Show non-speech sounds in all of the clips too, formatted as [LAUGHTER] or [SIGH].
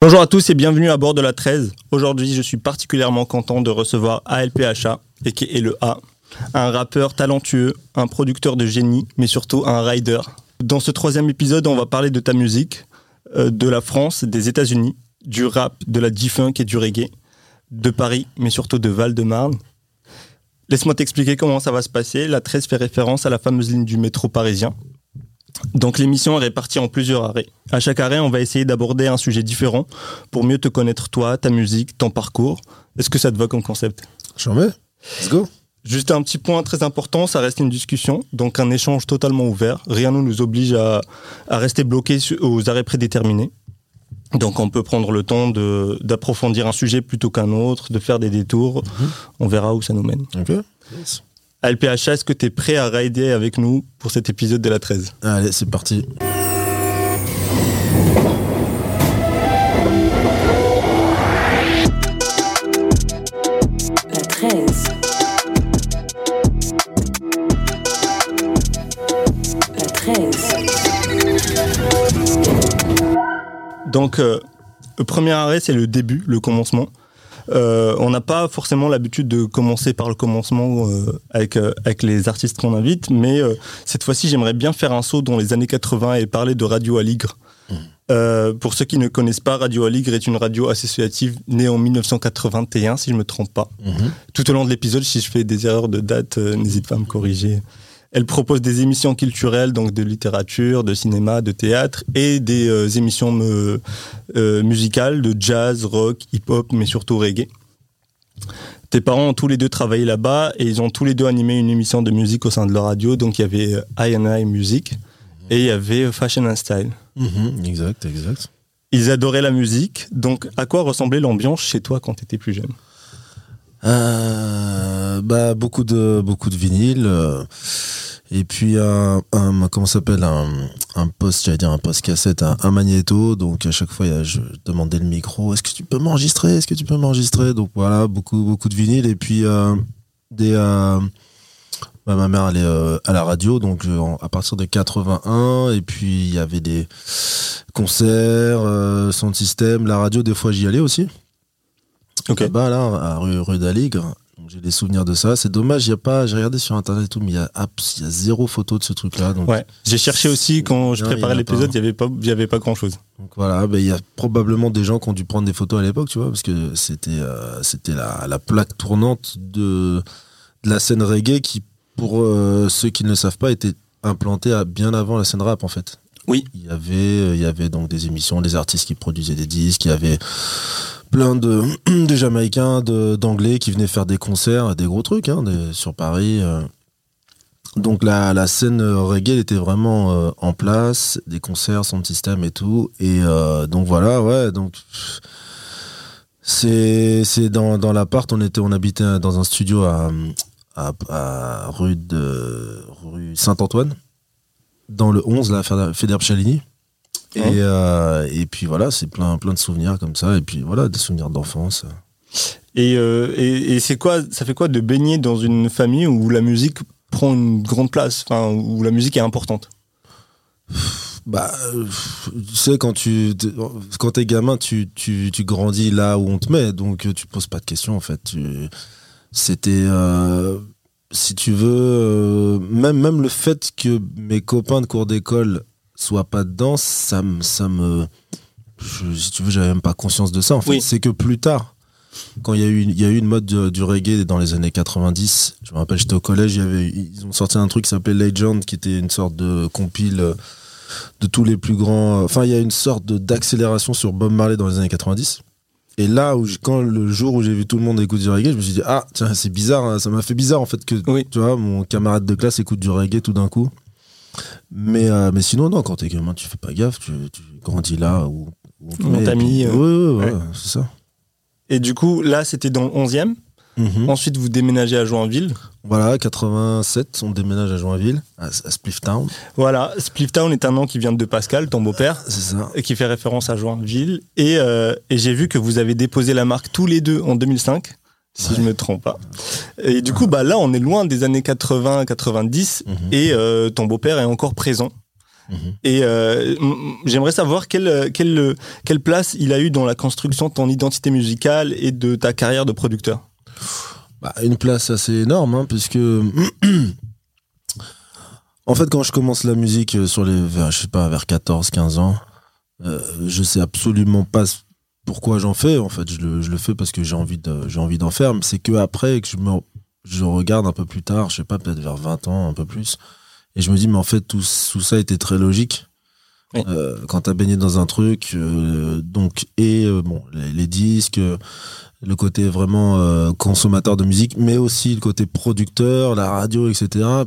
Bonjour à tous et bienvenue à bord de la 13. Aujourd'hui, je suis particulièrement content de recevoir ALPHA, et qui est le A, un rappeur talentueux, un producteur de génie, mais surtout un rider. Dans ce troisième épisode, on va parler de ta musique, euh, de la France, des États-Unis, du rap, de la G-Funk et du reggae, de Paris, mais surtout de Val-de-Marne. Laisse-moi t'expliquer comment ça va se passer. La 13 fait référence à la fameuse ligne du métro parisien. Donc l'émission est répartie en plusieurs arrêts. À chaque arrêt, on va essayer d'aborder un sujet différent pour mieux te connaître toi, ta musique, ton parcours. Est-ce que ça te va comme concept? J'en mets. Let's go. Juste un petit point très important, ça reste une discussion, donc un échange totalement ouvert. Rien ne nous oblige à, à rester bloqué aux arrêts prédéterminés. Donc on peut prendre le temps d'approfondir un sujet plutôt qu'un autre, de faire des détours. On verra où ça nous mène. Ok. Yes. LPHA, est-ce que tu es prêt à rider avec nous pour cet épisode de la 13 Allez, c'est parti. La 13. La 13. Donc, euh, le premier arrêt, c'est le début, le commencement. Euh, on n'a pas forcément l'habitude de commencer par le commencement euh, avec, euh, avec les artistes qu'on invite, mais cette fois-ci, j'aimerais bien faire un saut dans les années 80 et parler de Radio Aligre. Euh, pour ceux qui ne connaissent pas, Radio Aligre est une radio associative née en 1981, si je ne me trompe pas. Mhm. Tout au long de l'épisode, si je fais des erreurs de date, n'hésite pas à me corriger. Elle propose des émissions culturelles, donc de littérature, de cinéma, de théâtre, et des euh, émissions euh, euh, musicales de jazz, rock, hip-hop, mais surtout reggae. Tes parents ont tous les deux travaillé là-bas et ils ont tous les deux animé une émission de musique au sein de leur radio. Donc il y avait euh, I&I Music et il y avait Fashion and Style. Mhm, Exact, exact. Ils adoraient la musique. Donc à quoi ressemblait l'ambiance chez toi quand tu étais plus jeune? Euh, bah beaucoup de beaucoup de vinyles euh, et puis un, un comment ça s'appelle un un poste j'allais dire un poste cassette un, un magnéto. Donc à chaque fois je demandais le micro. Est-ce que tu peux m'enregistrer? Est-ce que tu peux m'enregistrer? Donc voilà beaucoup beaucoup de vinyles. Et puis euh, des euh, bah, ma mère elle est euh, à la radio. Donc euh, à partir de 81 et puis il y avait des concerts euh, son système la radio des fois j'y allais aussi. Ok. là-bas, là, à rue, rue d'Aligre. J'ai des souvenirs de ça. C'est dommage, il y a pas. J'ai regardé sur internet et tout, mais il y a, y zéro photo de ce truc-là. Donc, Ouais. J'ai cherché aussi quand je y préparais l'épisode, il n'y avait pas, il y avait pas grand chose. donc voilà, ben, il y a probablement des gens qui ont dû prendre des photos à l'époque, tu vois, parce que c'était euh, c'était la, la plaque tournante de, de la scène reggae qui, pour euh, ceux qui ne le savent pas, était implantée à, bien avant la scène rap en fait. Oui. Il y avait, euh, il y avait donc des émissions, des artistes qui produisaient des disques, il y avait plein de, [CLEARS THROAT] Jamaïcains, d'Anglais qui venaient faire des concerts, des gros trucs hein, sur Paris. euh. Donc la, scène euh, reggae était vraiment euh, en place, des concerts, son système et tout. Et donc voilà, ouais, donc c'est dans, dans l'appart, on on habitait dans un studio à, à, à rue de rue Saint-Antoine, dans le 11 là, Fédère Chalini. Et, Ouais. euh, et puis voilà, c'est plein, plein de souvenirs comme ça. Et puis voilà, des souvenirs d'enfance. Et, euh, et, et c'est quoi, ça fait quoi de baigner dans une famille où la musique prend une grande place, enfin, où la musique est importante? Bah, tu sais, quand tu quand t'es gamin, tu, tu, tu grandis là où on te met, donc tu poses pas de questions en fait. C'était, euh, si tu veux, même, même le fait que mes copains de cours d'école soient pas dedans, ça me. Ça me je- si tu veux, j'avais même pas conscience de ça en fait. Oui. C'est que plus tard, quand il y a eu, il y a eu une mode du, du reggae dans les années 90, je me rappelle, j'étais au collège, il y avait, ils ont sorti un truc qui s'appelait Legend, qui était une sorte de compile euh, de tous les plus grands. euh, Enfin, il y a une sorte d'accélération sur Bob Marley dans les années 90. Et là, où je- quand le jour où j'ai vu tout le monde écouter du reggae, je me suis dit ah tiens c'est bizarre, hein, ça m'a fait bizarre en fait que Oui. tu vois mon camarade de classe écoute du reggae tout d'un coup. Mais euh, mais sinon non, quand t'es gamin, tu fais pas gaffe, tu, tu grandis là où, où on t'a mis, euh, Ouais, ouais, ouais, ouais. c'est ça. Et du coup, là, c'était dans le 11e. Mhm. Ensuite, vous déménagez à Joinville. Voilà, 87, on déménage à Joinville, à, à Spliff Town, Voilà, Splifftown est un nom qui vient de Pascal, ton beau-père, c'est ça. et qui fait référence à Joinville. Et, euh, et j'ai vu que vous avez déposé la marque tous les deux en 2005, si Ouais. je me trompe pas. Et du coup, bah là, on est loin des années 80-90, Mhm. et euh, ton beau-père est encore présent. Mhm. Et euh, j'aimerais savoir quelle, quelle, quelle place il a eu dans la construction de ton identité musicale et de ta carrière de producteur. Bah, une place assez énorme, hein, puisque [CLEARS THROAT] en fait, quand je commence la musique euh, sur les, vers, je sais pas, vers 14, 15 ans, euh, je sais absolument pas pourquoi j'en fais. En fait, je le, je le fais parce que j'ai envie de, j'ai envie d'en faire. Mais c'est que après que je me, je regarde un peu plus tard, je sais pas, peut-être vers 20 ans, un peu plus, et je me dis, mais en fait, tout, tout ça était très logique. Oui. Euh, quand t'as baigné dans un truc, euh, donc et euh, bon, les, les disques, euh, le côté vraiment consommateur de musique, mais aussi le côté producteur, la radio, etc.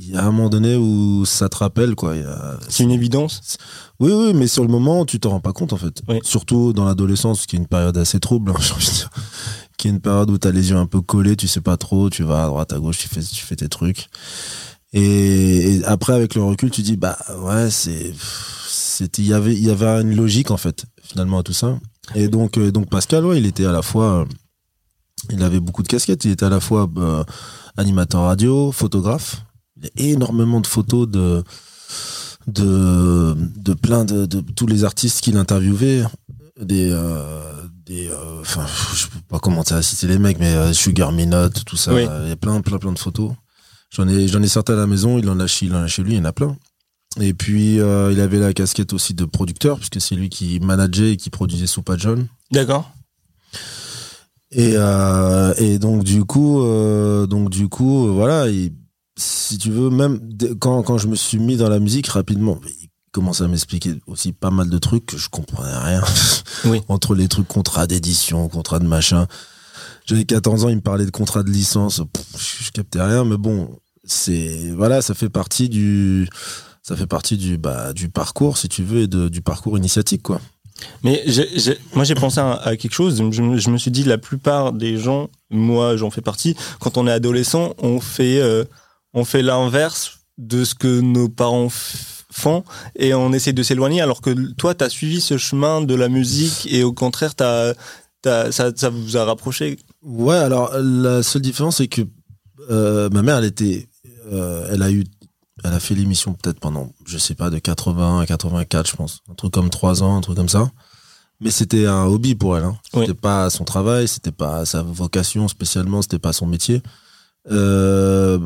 Il y a un moment donné où ça te rappelle, quoi. A- C'est une évidence? Oui, oui, mais sur le moment, tu t'en rends pas compte, en fait. Oui. Surtout dans l'adolescence, qui est une période assez trouble, hein, [LAUGHS] j'ai envie de dire. Qui est une période où t'as les yeux un peu collés, tu sais pas trop, tu vas à droite, à gauche, tu fais, tu fais tes trucs. Et, et après, avec le recul, tu dis, bah, ouais, c'est, c'était, il y avait, il y avait une logique, en fait, finalement, à tout ça. Et donc, euh, donc Pascal, ouais, il était à la fois, euh, il avait beaucoup de casquettes. Il était à la fois euh, animateur radio, photographe. Il y a énormément de photos de, de, de plein de, de tous les artistes qu'il interviewait. Des, euh, des, euh, enfin, je peux pas commencer à citer les mecs, mais euh, Sugar Minot, tout ça. Oui. Il y a plein, plein, plein de photos. J'en ai, j'en ai certains à la maison. Il en a chez, il en a chez lui. Il y en a plein. Et puis, euh, il avait la casquette aussi de producteur, puisque c'est lui qui manageait et qui produisait Soupa John. D'accord. Et, euh, et donc du coup, euh, donc du coup, voilà. il- si tu veux, même quand quand je me suis mis dans la musique rapidement, il commence à m'expliquer aussi pas mal de trucs que je comprenais rien. Oui. [LAUGHS] Entre les trucs contrats d'édition, contrats de machin. J'avais 14 ans, il me parlait de contrat de licence. Pff, je, captais rien, mais bon, c'est voilà, ça fait partie du ça fait partie du bah du parcours si tu veux et de, du parcours initiatique quoi. Mais moi, j'ai pensé à, à quelque chose. Je, me- je me suis dit, la plupart des gens, moi, j'en fais partie, quand on est adolescent, on fait, euh, on fait l'inverse de ce que nos parents font et on essaie de s'éloigner. Alors que toi, tu as suivi ce chemin de la musique et au contraire, t'as- t'as- ça, ça vous a rapproché? Ouais, alors la seule différence c'est que euh, ma mère, elle était, euh, elle a eu, elle a fait l'émission peut-être pendant, je sais pas, de 80 à 84, je pense, un truc comme 3 ans, un truc comme ça. Mais c'était un hobby pour elle. Hein. Oui. C'était pas son travail, c'était pas sa vocation spécialement, c'était pas son métier. Euh,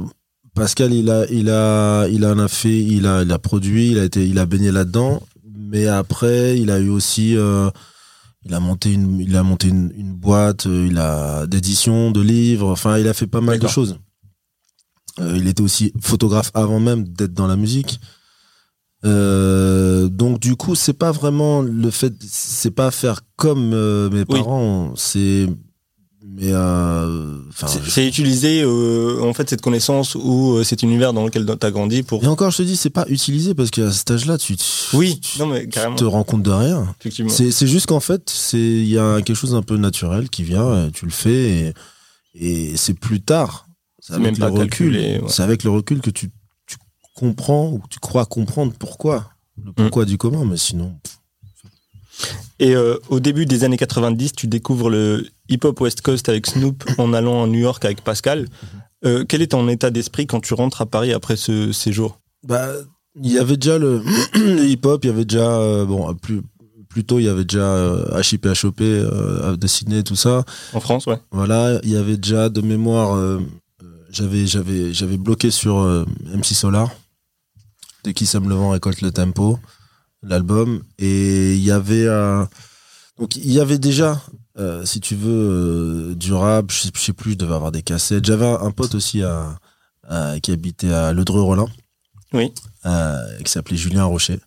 Pascal, il a, il a, il en a fait, il a, il a produit, il a été, il a baigné là-dedans. Mais après, il a eu aussi, euh, il a monté une, il a monté une, une boîte, euh, il a d'édition, de livres. Enfin, il a fait pas mal de choses. Euh, il était aussi photographe avant même d'être dans la musique. Euh, donc du coup, c'est pas vraiment le fait, c'est pas faire comme mes Oui. parents, c'est mais euh, C'est- utiliser, euh, en fait, cette connaissance ou euh, cet univers dans lequel tu as grandi pour. et encore je te dis c'est pas utilisé parce qu'à cet âge-là tu, Oui, tu- non, mais tu carrément. te rends compte de rien. Effectivement. C'est c'est juste qu'en fait, c'est il y a quelque chose d'un peu naturel qui vient, tu le fais et, et c'est plus tard. C'est même avec pas le recul. ouais. C'est avec le recul que tu, tu comprends ou tu crois comprendre pourquoi, le pourquoi du comment, mais sinon. Et au début des années 90, tu découvres le hip-hop West Coast avec Snoop en allant à New York avec Pascal. Euh, quel est ton état d'esprit quand tu rentres à Paris après ce séjour? Bah, il y avait déjà le, le [CLEARS THROAT] hip-hop, il y avait déjà euh, bon plus plus tôt il y avait déjà euh, HIP HOP euh, de Sydney tout ça. En France, ouais. Voilà, il y avait déjà de mémoire, euh, j'avais j'avais j'avais bloqué sur MC Solar, de qui Sam Levent récolte le tempo, l'album, et il y avait donc il y avait déjà, euh, si tu veux, euh, du rap, je sais, je sais plus, je devais avoir des cassettes. J'avais un pote aussi à, à- qui habitait à Le Dreux-Rollin, Oui. euh, qui s'appelait Julien Rocher.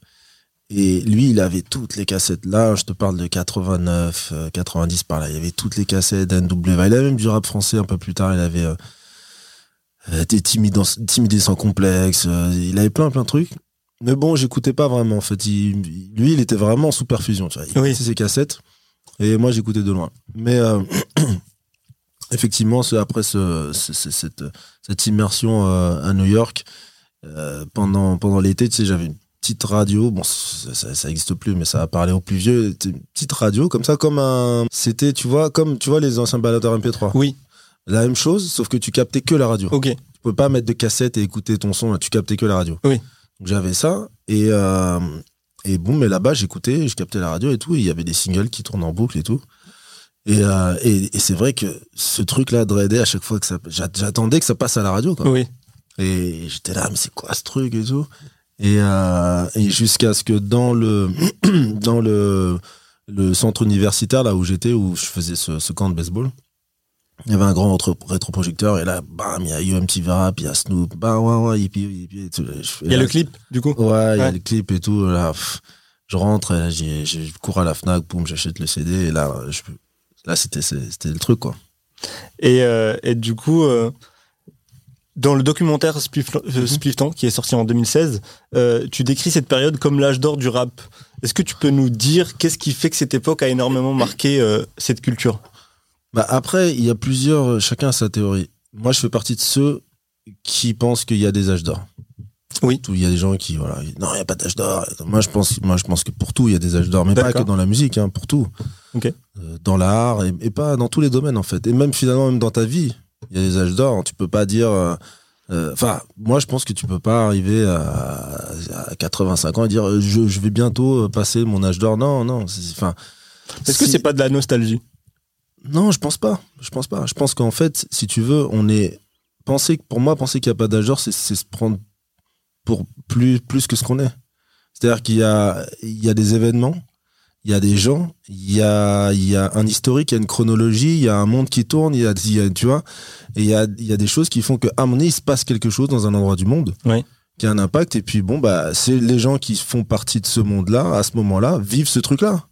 Et lui, il avait toutes les cassettes. Là, je te parle de 89, euh, 90 par là. Il y avait toutes les cassettes d'NW. Il avait même du rap français un peu plus tard. Il avait euh, euh, des timides, timidés sans complexe. euh, il avait plein, plein de trucs. Mais bon, j'écoutais pas vraiment. En fait, il- lui, il était vraiment sous perfusion. Tu vois. Il Oui. ses cassettes. Et moi, j'écoutais de loin. Mais euh, [CLEARS THROAT] effectivement, après ce, ce- ce- cette, cette immersion euh, à New York, euh, pendant, pendant l'été, tu sais, j'avais une petite radio. Bon, ça, ça, ça existe plus, mais ça a parlé aux plus vieux. Une petite radio, comme ça, comme un. C'était, tu vois, comme tu vois les anciens baladeurs MP3. Oui. La même chose, sauf que tu captais que la radio. Ok. Tu pouvais pas mettre de cassette et écouter ton son, tu captais que la radio. Oui. Donc, J'avais ça et et bon, mais là-bas j'écoutais, je captais la radio et tout. et Il y avait des singles qui tournent en boucle et tout. Et, euh, et, et c'est vrai que ce truc-là, Dreadé, à chaque fois que ça, j'a- j'attendais que ça passe à la radio. Quoi. Oui. Et j'étais là, mais c'est quoi ce truc et tout? Et, euh, et jusqu'à ce que dans le [CLEARS THROAT] dans le le centre universitaire là où j'étais, où je faisais ce, ce camp de baseball, il y avait un grand rétro- rétroprojecteur et là, bam, il y a UMTV Rap, il y a Snoop, bah ouais ouais, hippie hippie. et tout. Il y a là, le clip, du coup? Ouais, il y a le clip et tout. Là, pff, je rentre, et là, j'ai- je cours à la Fnac, boum, j'achète le CD et là, je, là c'était c'était le truc quoi. Et, euh, et du coup, euh, dans le documentaire Spliff- euh, Splifftan, qui est sorti en 2016, euh, tu décris cette période comme l'âge d'or du rap. Est-ce que tu peux nous dire qu'est-ce qui fait que cette époque a énormément marqué cette culture? Bah après, il y a plusieurs, euh, chacun a sa théorie. Moi, je fais partie de ceux qui pensent qu'il y a des âges d'or. Oui. Il y a des gens qui, voilà, non, il n'y a pas d'âge d'or. Moi, je pense, moi, je pense que pour tout, il y a des âges d'or, mais pas que dans la musique, hein, pour tout. Ok. Euh, dans l'art et, et pas dans tous les domaines en fait. Et même finalement, même dans ta vie, il y a des âges d'or. Tu peux pas dire. euh, euh, Enfin, moi, je pense que tu peux pas arriver à, à 85 ans et dire je, je vais bientôt passer mon âge d'or. Non, non. Enfin. Est-ce que si- c'est pas de la nostalgie? Non, je pense pas. Je pense pas. Je pense qu'en fait, si tu veux, on est penser pour moi penser qu'il n'y a pas d'âge d'or, c'est se prendre pour plus plus que ce qu'on est. C'est-à-dire qu'il y a il y a des événements, il y a des gens, il y a il y a un historique, il y a une chronologie, il y a un monde qui tourne, il y a, il y a- tu vois, et il y a il y a des choses qui font que à un moment donné, il se passe quelque chose dans un endroit du monde. Oui. Qui a un impact et puis bon bah c'est les gens qui font partie de ce monde-là à ce moment-là vivent ce truc-là.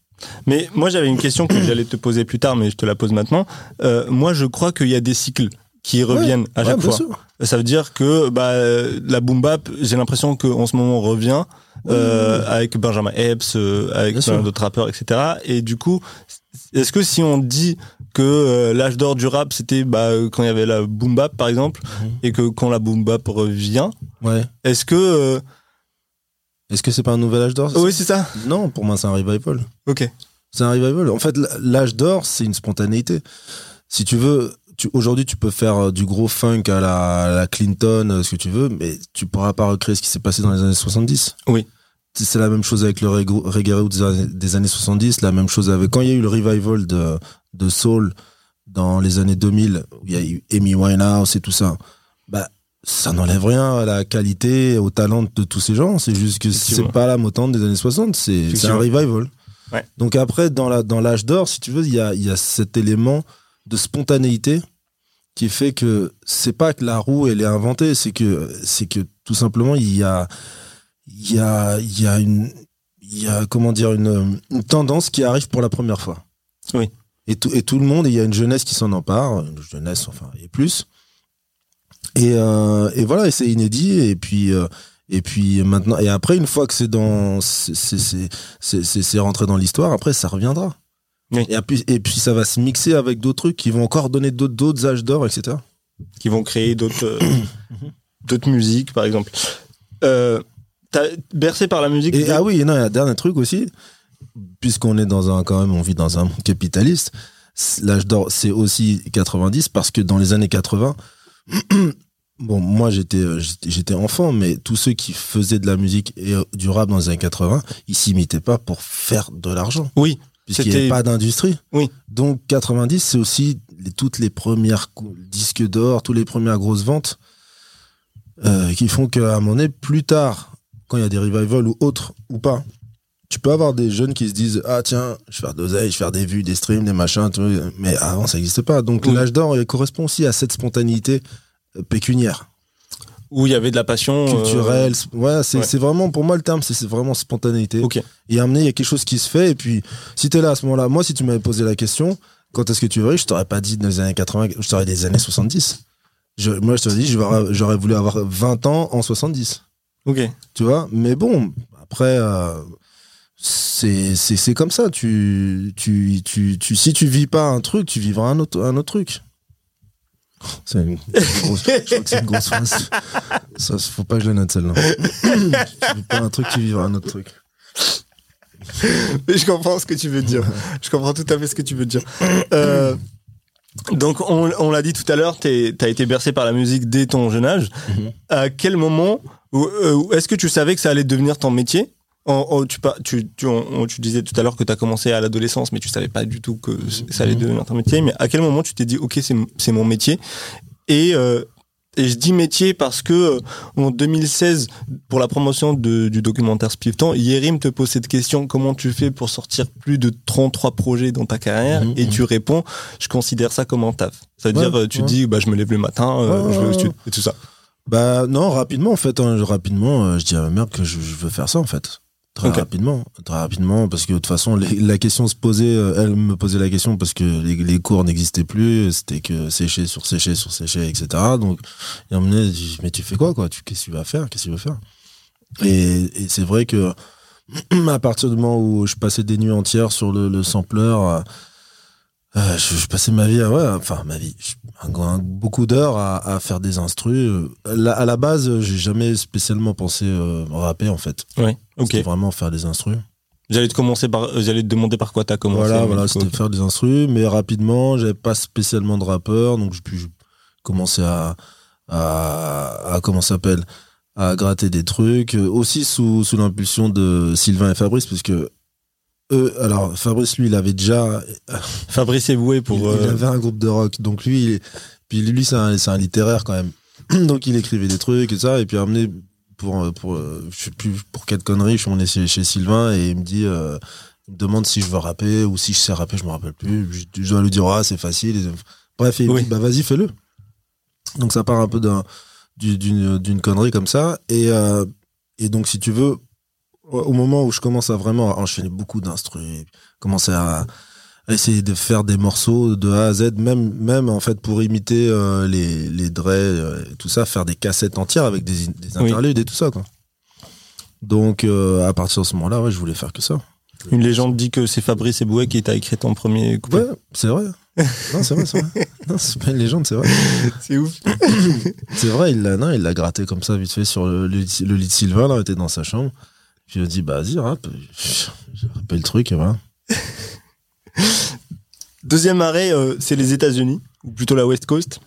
Mais moi, j'avais une question que j'allais te poser plus tard, mais je te la pose maintenant. Euh, moi, je crois qu'il y a des cycles qui reviennent à chaque fois. sûr. Ça veut dire que bah, la boom bap, j'ai l'impression qu'en ce moment on revient euh, avec Benjamin Epps, euh, avec Bien plein sûr. d'autres rappeurs, etc. Et du coup, est-ce que si on dit que euh, l'âge d'or du rap c'était bah, quand il y avait la boom bap par exemple, Mhm. et que quand la boom bap revient, Ouais. est-ce que euh, Est-ce que c'est pas un nouvel âge d'or oui c'est ça Non, pour moi, c'est un revival. Ok. C'est un revival. En fait, l'âge d'or, c'est une spontanéité. Si tu veux, aujourd'hui, tu peux faire euh, du gros funk à la, à la Clinton, euh, ce que tu veux, mais tu pourras pas recréer ce qui s'est passé dans les années 70. Oui. C'est la même chose avec le reggae reggae des, années- des années 70, la même chose avec quand il y a eu le revival de, de soul dans les années 2000, où il y a eu Amy Winehouse et tout ça. Bah, ça n'enlève rien à la qualité, au talent de tous ces gens. C'est juste que c'est pas la motante des années 60, c'est un revival. Ouais. Donc après, dans la dans l'âge d'or, si tu veux, il y a, y a cet élément de spontanéité qui fait que c'est pas que la roue elle est inventée, c'est que c'est que tout simplement il y a il y a il y a une il y a comment dire une, une tendance qui arrive pour la première fois. Oui. Et tout et tout le monde, il y a une jeunesse qui s'en empare, une jeunesse enfin et plus. Et euh, et voilà, et c'est inédit et puis euh, et puis maintenant et après une fois que c'est dans c'est rentré dans l'histoire, après ça reviendra. Oui. Et puis et puis ça va se mixer avec d'autres trucs qui vont encore donner d'autres âges d'or, etc. Qui vont créer d'autres euh, [COUGHS] d'autres musiques par exemple. Euh, T'as bercé par la musique. Et ah oui, non, il y a un dernier truc aussi, puisqu'on est dans un quand même, on vit dans un monde capitaliste. L'âge d'or, c'est aussi 90 parce que dans les années 80, bon, moi j'étais euh, j'étais enfant, mais tous ceux qui faisaient de la musique et euh, du rap dans les années 80, ils s'imitaient pas pour faire de l'argent, Oui. puisqu'il n'y avait pas d'industrie. Oui. Donc 90, c'est aussi les- toutes les premières disques d'or, toutes les premières grosses ventes euh, qui font qu'à un moment donné, plus tard, quand il y a des revivals ou autres ou pas, tu peux avoir des jeunes qui se disent ah tiens je vais faire d'oseille, je vais faire des vues, des streams, des machins, tout, mais avant ça n'existait pas. Donc Oui. l'âge d'or il correspond aussi à cette spontanéité euh, pécuniaire, Où il y avait de la passion. euh, culturelle. Ouais, c'est ouais. vraiment pour moi le terme, c'est vraiment spontanéité. Ok. Et moment donné, il y a quelque chose qui se fait. Et puis, si t'es là à ce moment-là, moi, si tu m'avais posé la question, quand est-ce que tu veux, je t'aurais pas dit dans les années 80, je t'aurais des années 70. Je, moi, je t'aurais dit, j'aurais j'aurais voulu avoir 20 ans en 70. Ok. Tu vois Mais bon, après, euh, c'est comme ça. Tu, tu, tu, tu, si tu vis pas un truc, tu vivras un autre, un autre truc. C'est une grosse, je crois que c'est une grosse phrase. Ça, faut pas que je la note celle-là. tu vis pas un truc, tu vivras un autre truc. Mais je comprends ce que tu veux dire. Je comprends tout à fait ce que tu veux dire. Euh, donc, on, on l'a dit tout à l'heure, tu as été bercé par la musique dès ton jeune âge. Mhm. À quel moment euh, est-ce que tu savais que ça allait devenir ton métier? En- en- tu, pas- tu, tu, en- tu disais tout à l'heure que tu as commencé à l'adolescence, mais tu savais pas du tout que ça allait Mhm. devenir ton métier. Mais à quel moment tu t'es dit, ok, c'est mon métier? Et, euh, et je dis métier parce que euh, en 2016, pour la promotion de- du documentaire Splifton, Yerim te pose cette question comment tu fais pour sortir plus de 33 projets dans ta carrière? Mhm, Et mhm. tu réponds, je considère ça comme un taf. Ça veut Ouais, dire, euh, tu ouais. dis, bah, je me lève le matin, euh, Ouais, je vais au studio et tout ça. Bah non, rapidement en fait. hein, rapidement, euh, je dis à ma mère que je, je veux faire ça en fait. Très rapidement, très rapidement, parce que de toute façon, les- la question se posait, euh, elle me posait la question parce que les, les cours n'existaient plus, c'était que sécher sur sécher sur sécher, etc. Donc, il me dit, mais tu fais quoi, quoi? Tu Qu'est-ce que tu vas faire? Qu'est-ce que tu veux faire? Et, et c'est vrai que [CLEARS THROAT] à partir du moment où je passais des nuits entières sur le, le sampler, euh, je, je passais ma vie à, ouais, enfin ma vie, je- un- un- beaucoup d'heures à, à faire des instrus. Euh, là, à la base, j'ai jamais spécialement pensé euh, rapper en fait. Ouais, ok. Vraiment faire des instrus. J'allais te commencer par, j'allais te demander par quoi t'as commencé. Voilà, voilà, c'était faire des instrus, mais rapidement, j'avais pas spécialement de rappeur, donc je, puis je commençais à, à, à comment s'appelle, à gratter des trucs, euh, aussi sous, sous l'impulsion de Sylvain et Fabrice, parce que eux, alors Fabrice, lui, il avait déjà, [LAUGHS] Fabrice Eboué pour. il, euh, il avait un groupe de rock, donc lui, il est- puis lui, c'est un, c'est un littéraire quand même, [CLEARS THROAT] donc il écrivait des trucs et ça, et puis amené pour, pour, euh, je sais plus pour quelle connerie, je suis allé chez, chez Sylvain et il me dit, euh, il me demande si je veux rapper ou si je sais rapper, je me rappelle plus. Je, dois lui dire, ah, c'est facile. Bref, et il me Oui. dit, bah vas-y, fais-le. Donc ça part un peu d'un- du- d'une d'une connerie comme ça. Et, euh, et donc, si tu veux, au moment où je commence à vraiment enchaîner beaucoup d'instruments, commencer à, essayer de faire des morceaux de A à Z, même, même en fait pour imiter euh, les, les Dre, euh, et tout ça, faire des cassettes entières avec des, des Oui. interludes et tout ça. Quoi. Donc euh, à partir de ce moment-là, ouais, je voulais faire que ça. Une légende dit que c'est Fabrice Eboué qui t'a écrit ton premier couplet. Ouais, c'est vrai. Non, c'est vrai, c'est vrai. [LAUGHS] Non, c'est pas une légende, c'est vrai. C'est ouf. C'est vrai, il l'a, non, il l'a gratté comme ça, vite fait, sur le, le, lit- le lit de Sylvain, là, il était dans sa chambre. Puis il a dit, bah, vas-y, rappe. J'ai rappelé le truc, et voilà. [LAUGHS] Deuxième arrêt, euh, c'est les États-Unis, ou plutôt la West Coast.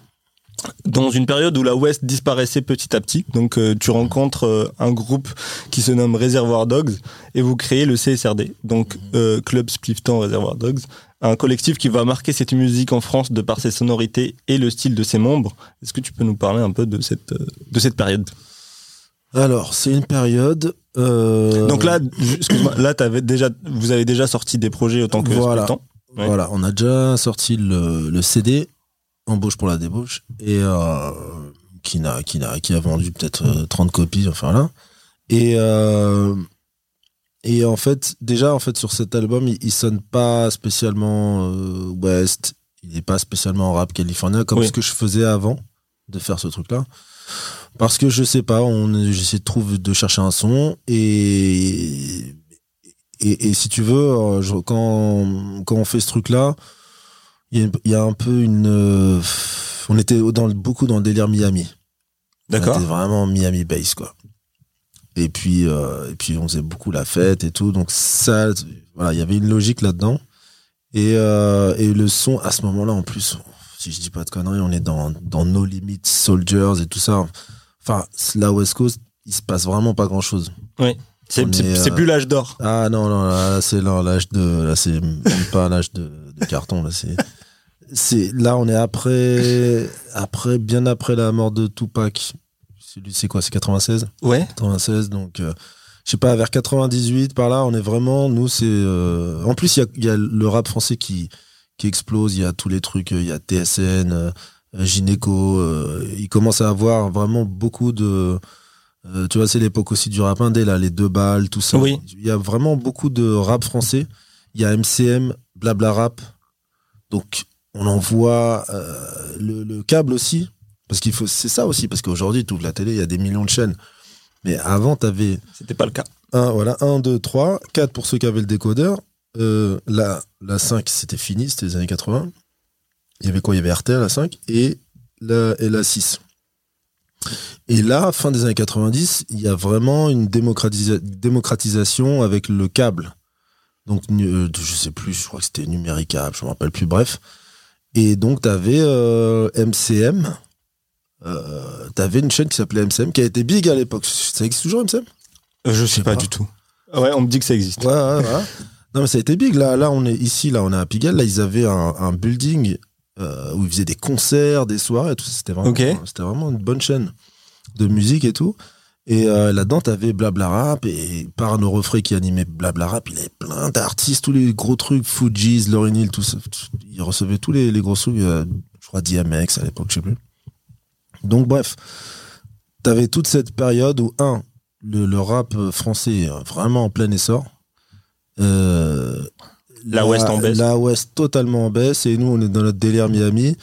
Dans une période où la West disparaissait petit à petit, donc euh, tu rencontres euh, un groupe qui se nomme Reservoir Dogs et vous créez le CSRD, donc Club Splifton Reservoir Dogs, un collectif qui va marquer cette musique en France de par ses sonorités et le style de ses membres. Est-ce que tu peux nous parler un peu de cette période? Alors, c'est une période. euh, Donc là, excuse-moi, là t'avais déjà, vous avez déjà sorti des projets autant que Voilà. Ouais. Voilà, on a déjà sorti le, le CD, Embauche pour la débauche, et euh, qui, n'a, qui, a vendu peut-être euh, 30 copies, enfin là. Et, euh, et en fait, déjà, en fait, sur cet album, il, il sonne pas spécialement euh, West, il n'est pas spécialement rap californien, comme Oui. ce que je faisais avant de faire ce truc-là. Parce que je sais pas, on, j'essaie de trouver, de chercher un son, et, et, et si tu veux, euh, je- quand, quand on fait ce il y, a- il y a un peu une. euh, on était dans, beaucoup dans le délire Miami. D'accord. C'était vraiment Miami Bass, quoi. Et puis, euh, et puis, on faisait beaucoup la fête et tout. Donc, ça, voilà, il y avait une logique là-dedans. Et, euh, et le son, à ce moment-là, en plus, si je dis pas de conneries, on est dans, dans No Limit Soldiers et tout ça. Enfin, la West Coast, il se passe vraiment pas grand-chose. C'est On c'est- est, c'est euh, plus l'âge d'or. Ah non, non, là, là, c'est là, l'âge de. Là, c'est même pas l'âge de, de carton, là, c'est. C'est, là, on est après, après, bien après la mort de Tupac. C'est quoi, c'est 96? Ouais. 96, donc, euh, je sais pas, vers 98, par là, on est vraiment, nous, c'est, euh, en plus, il y a, il y a le rap français qui, qui explose, il y a tous les trucs, il y a TSN, euh, Gynéco, euh, il commence à avoir vraiment beaucoup de, euh, tu vois, c'est l'époque aussi du rap indé, là, les deux balles, tout ça. Oui. Il y a vraiment beaucoup de rap français. Il y a MCM, Blabla Rap. Donc, on en voit euh, le, le câble aussi. Parce qu'il faut, c'est ça aussi, parce qu'aujourd'hui, tu ouvres la télé, il y a des millions de chaînes. Mais avant, tu avais C'était pas le cas. un, voilà, 1, 2, 3, 4 pour ceux qui avaient le décodeur. Euh, la, la 5, c'était fini, c'était les années 80. Il y avait quoi? Il y avait RTL, la 5, et la, et la 6. Et là, fin des années 90, il y a vraiment une démocratisa- démocratisation avec le câble. Donc, euh, je sais plus, je crois que c'était numéricable, je me rappelle plus, bref. Et donc, tu avais MCM euh, t'avais une chaîne qui s'appelait MCM qui a été big à l'époque. Ça existe toujours MCM Euh, Je sais sais pas, pas. du tout. Ouais, on me dit que ça existe. Ouais, ouais, ouais. Non, mais ça a été big. Là, là, on est ici, là, on est à Pigalle. Là, ils avaient un, un building euh, où ils faisaient des concerts, des soirées, tout. C'était vraiment, c'était vraiment une bonne chaîne de musique et tout. Et euh, là-dedans, t'avais Blabla Rap et par nos refrains qui animait Blabla Rap, il avait plein d'artistes, tous les gros trucs, Fujis, Lauryn Hill, tout ça. Il recevait tous les, les gros trucs, euh, je crois DMX à l'époque, je sais plus. Donc bref, t'avais toute cette période où, un, le, le rap français est vraiment en plein essor. Euh, La West en baisse. La West totalement en baisse et nous on est dans notre délire Miami.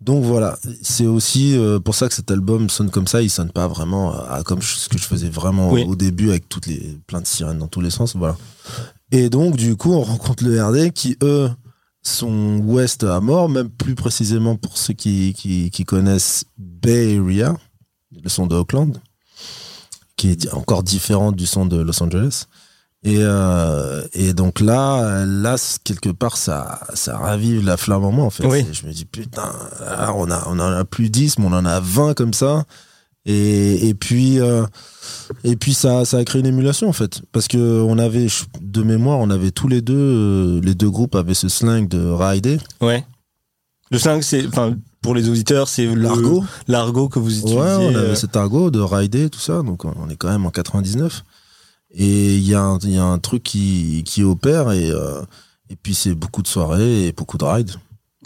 Donc voilà, c'est aussi euh, pour ça que cet album sonne comme ça. Il sonne pas vraiment à, comme ce que je faisais vraiment Oui. au début avec toutes les plein de sirènes dans tous les sens. Voilà. Et donc du coup on rencontre le RD qui eux sont West à mort, même plus précisément pour ceux qui, qui, qui connaissent Bay Area, le son de Oakland, qui est encore différent du son de Los Angeles. Et, euh, et donc là, là, quelque part, ça, ça ravive la flamme en moi, en fait. Oui. Je me dis, putain, là, on, a, on en a plus 10, mais on en a 20 comme ça. Et, et puis, euh, et puis ça, ça a créé une émulation, en fait. Parce que on avait, de mémoire, on avait tous les deux, euh, les deux groupes avaient ce slang de rider. Ouais. Le slang, c'est, enfin, pour les auditeurs, c'est L'argot. L'argot que vous Ouais, utilisez. on avait cet argot de rider, tout ça. Donc, on est quand même en 99. Et il y, a un- il y a un truc qui, qui opère. Et, euh, et puis, c'est beaucoup de soirées et beaucoup de rides.